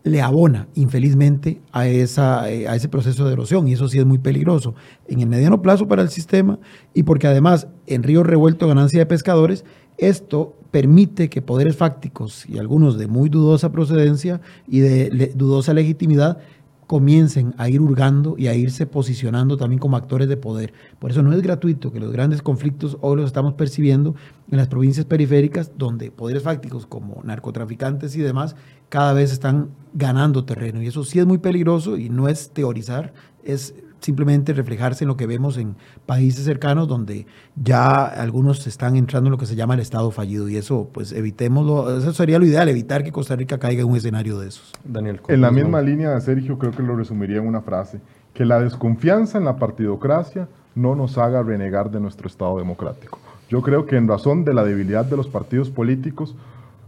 le abona infelizmente a, esa, eh, a ese proceso de erosión y eso sí es muy peligroso en el mediano plazo para el sistema y porque además en río revuelto ganancia de pescadores, esto permite que poderes fácticos y algunos de muy dudosa procedencia y de dudosa legitimidad comiencen a ir hurgando y a irse posicionando también como actores de poder. Por eso no es gratuito que los grandes conflictos hoy los estamos percibiendo en las provincias periféricas, donde poderes fácticos como narcotraficantes y demás cada vez están ganando terreno. Y eso sí es muy peligroso y no es teorizar, es simplemente reflejarse en lo que vemos en países cercanos donde ya algunos están entrando en lo que se llama el estado fallido y eso pues evitémoslo, eso sería lo ideal, evitar que Costa Rica caiga en un escenario de esos. Daniel. En la misma línea de Sergio creo que lo resumiría en una frase, que la desconfianza en la partidocracia no nos haga renegar de nuestro estado democrático. Yo creo que en razón de la debilidad de los partidos políticos,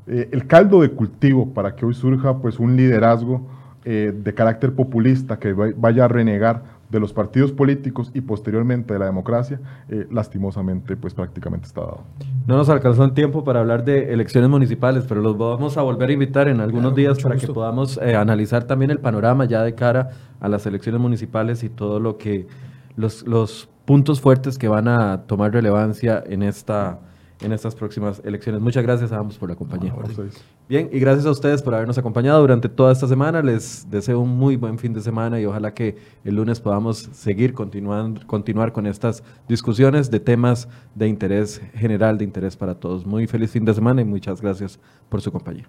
eh, el caldo de cultivo para que hoy surja pues un liderazgo eh, de carácter populista que vaya a renegar de los partidos políticos y posteriormente de la democracia, eh, lastimosamente, pues prácticamente está dado. No nos alcanzó el tiempo para hablar de elecciones municipales, pero los vamos a volver a invitar en algunos días para que podamos eh, analizar también el panorama ya de cara a las elecciones municipales y todo lo que los, los puntos fuertes que van a tomar relevancia en esta en estas próximas elecciones. Muchas gracias a ambos por la compañía. Bien, y gracias a ustedes por habernos acompañado durante toda esta semana. Les deseo un muy buen fin de semana y ojalá que el lunes podamos seguir continuando, continuar con estas discusiones de temas de interés general, de interés para todos. Muy feliz fin de semana y muchas gracias por su compañía.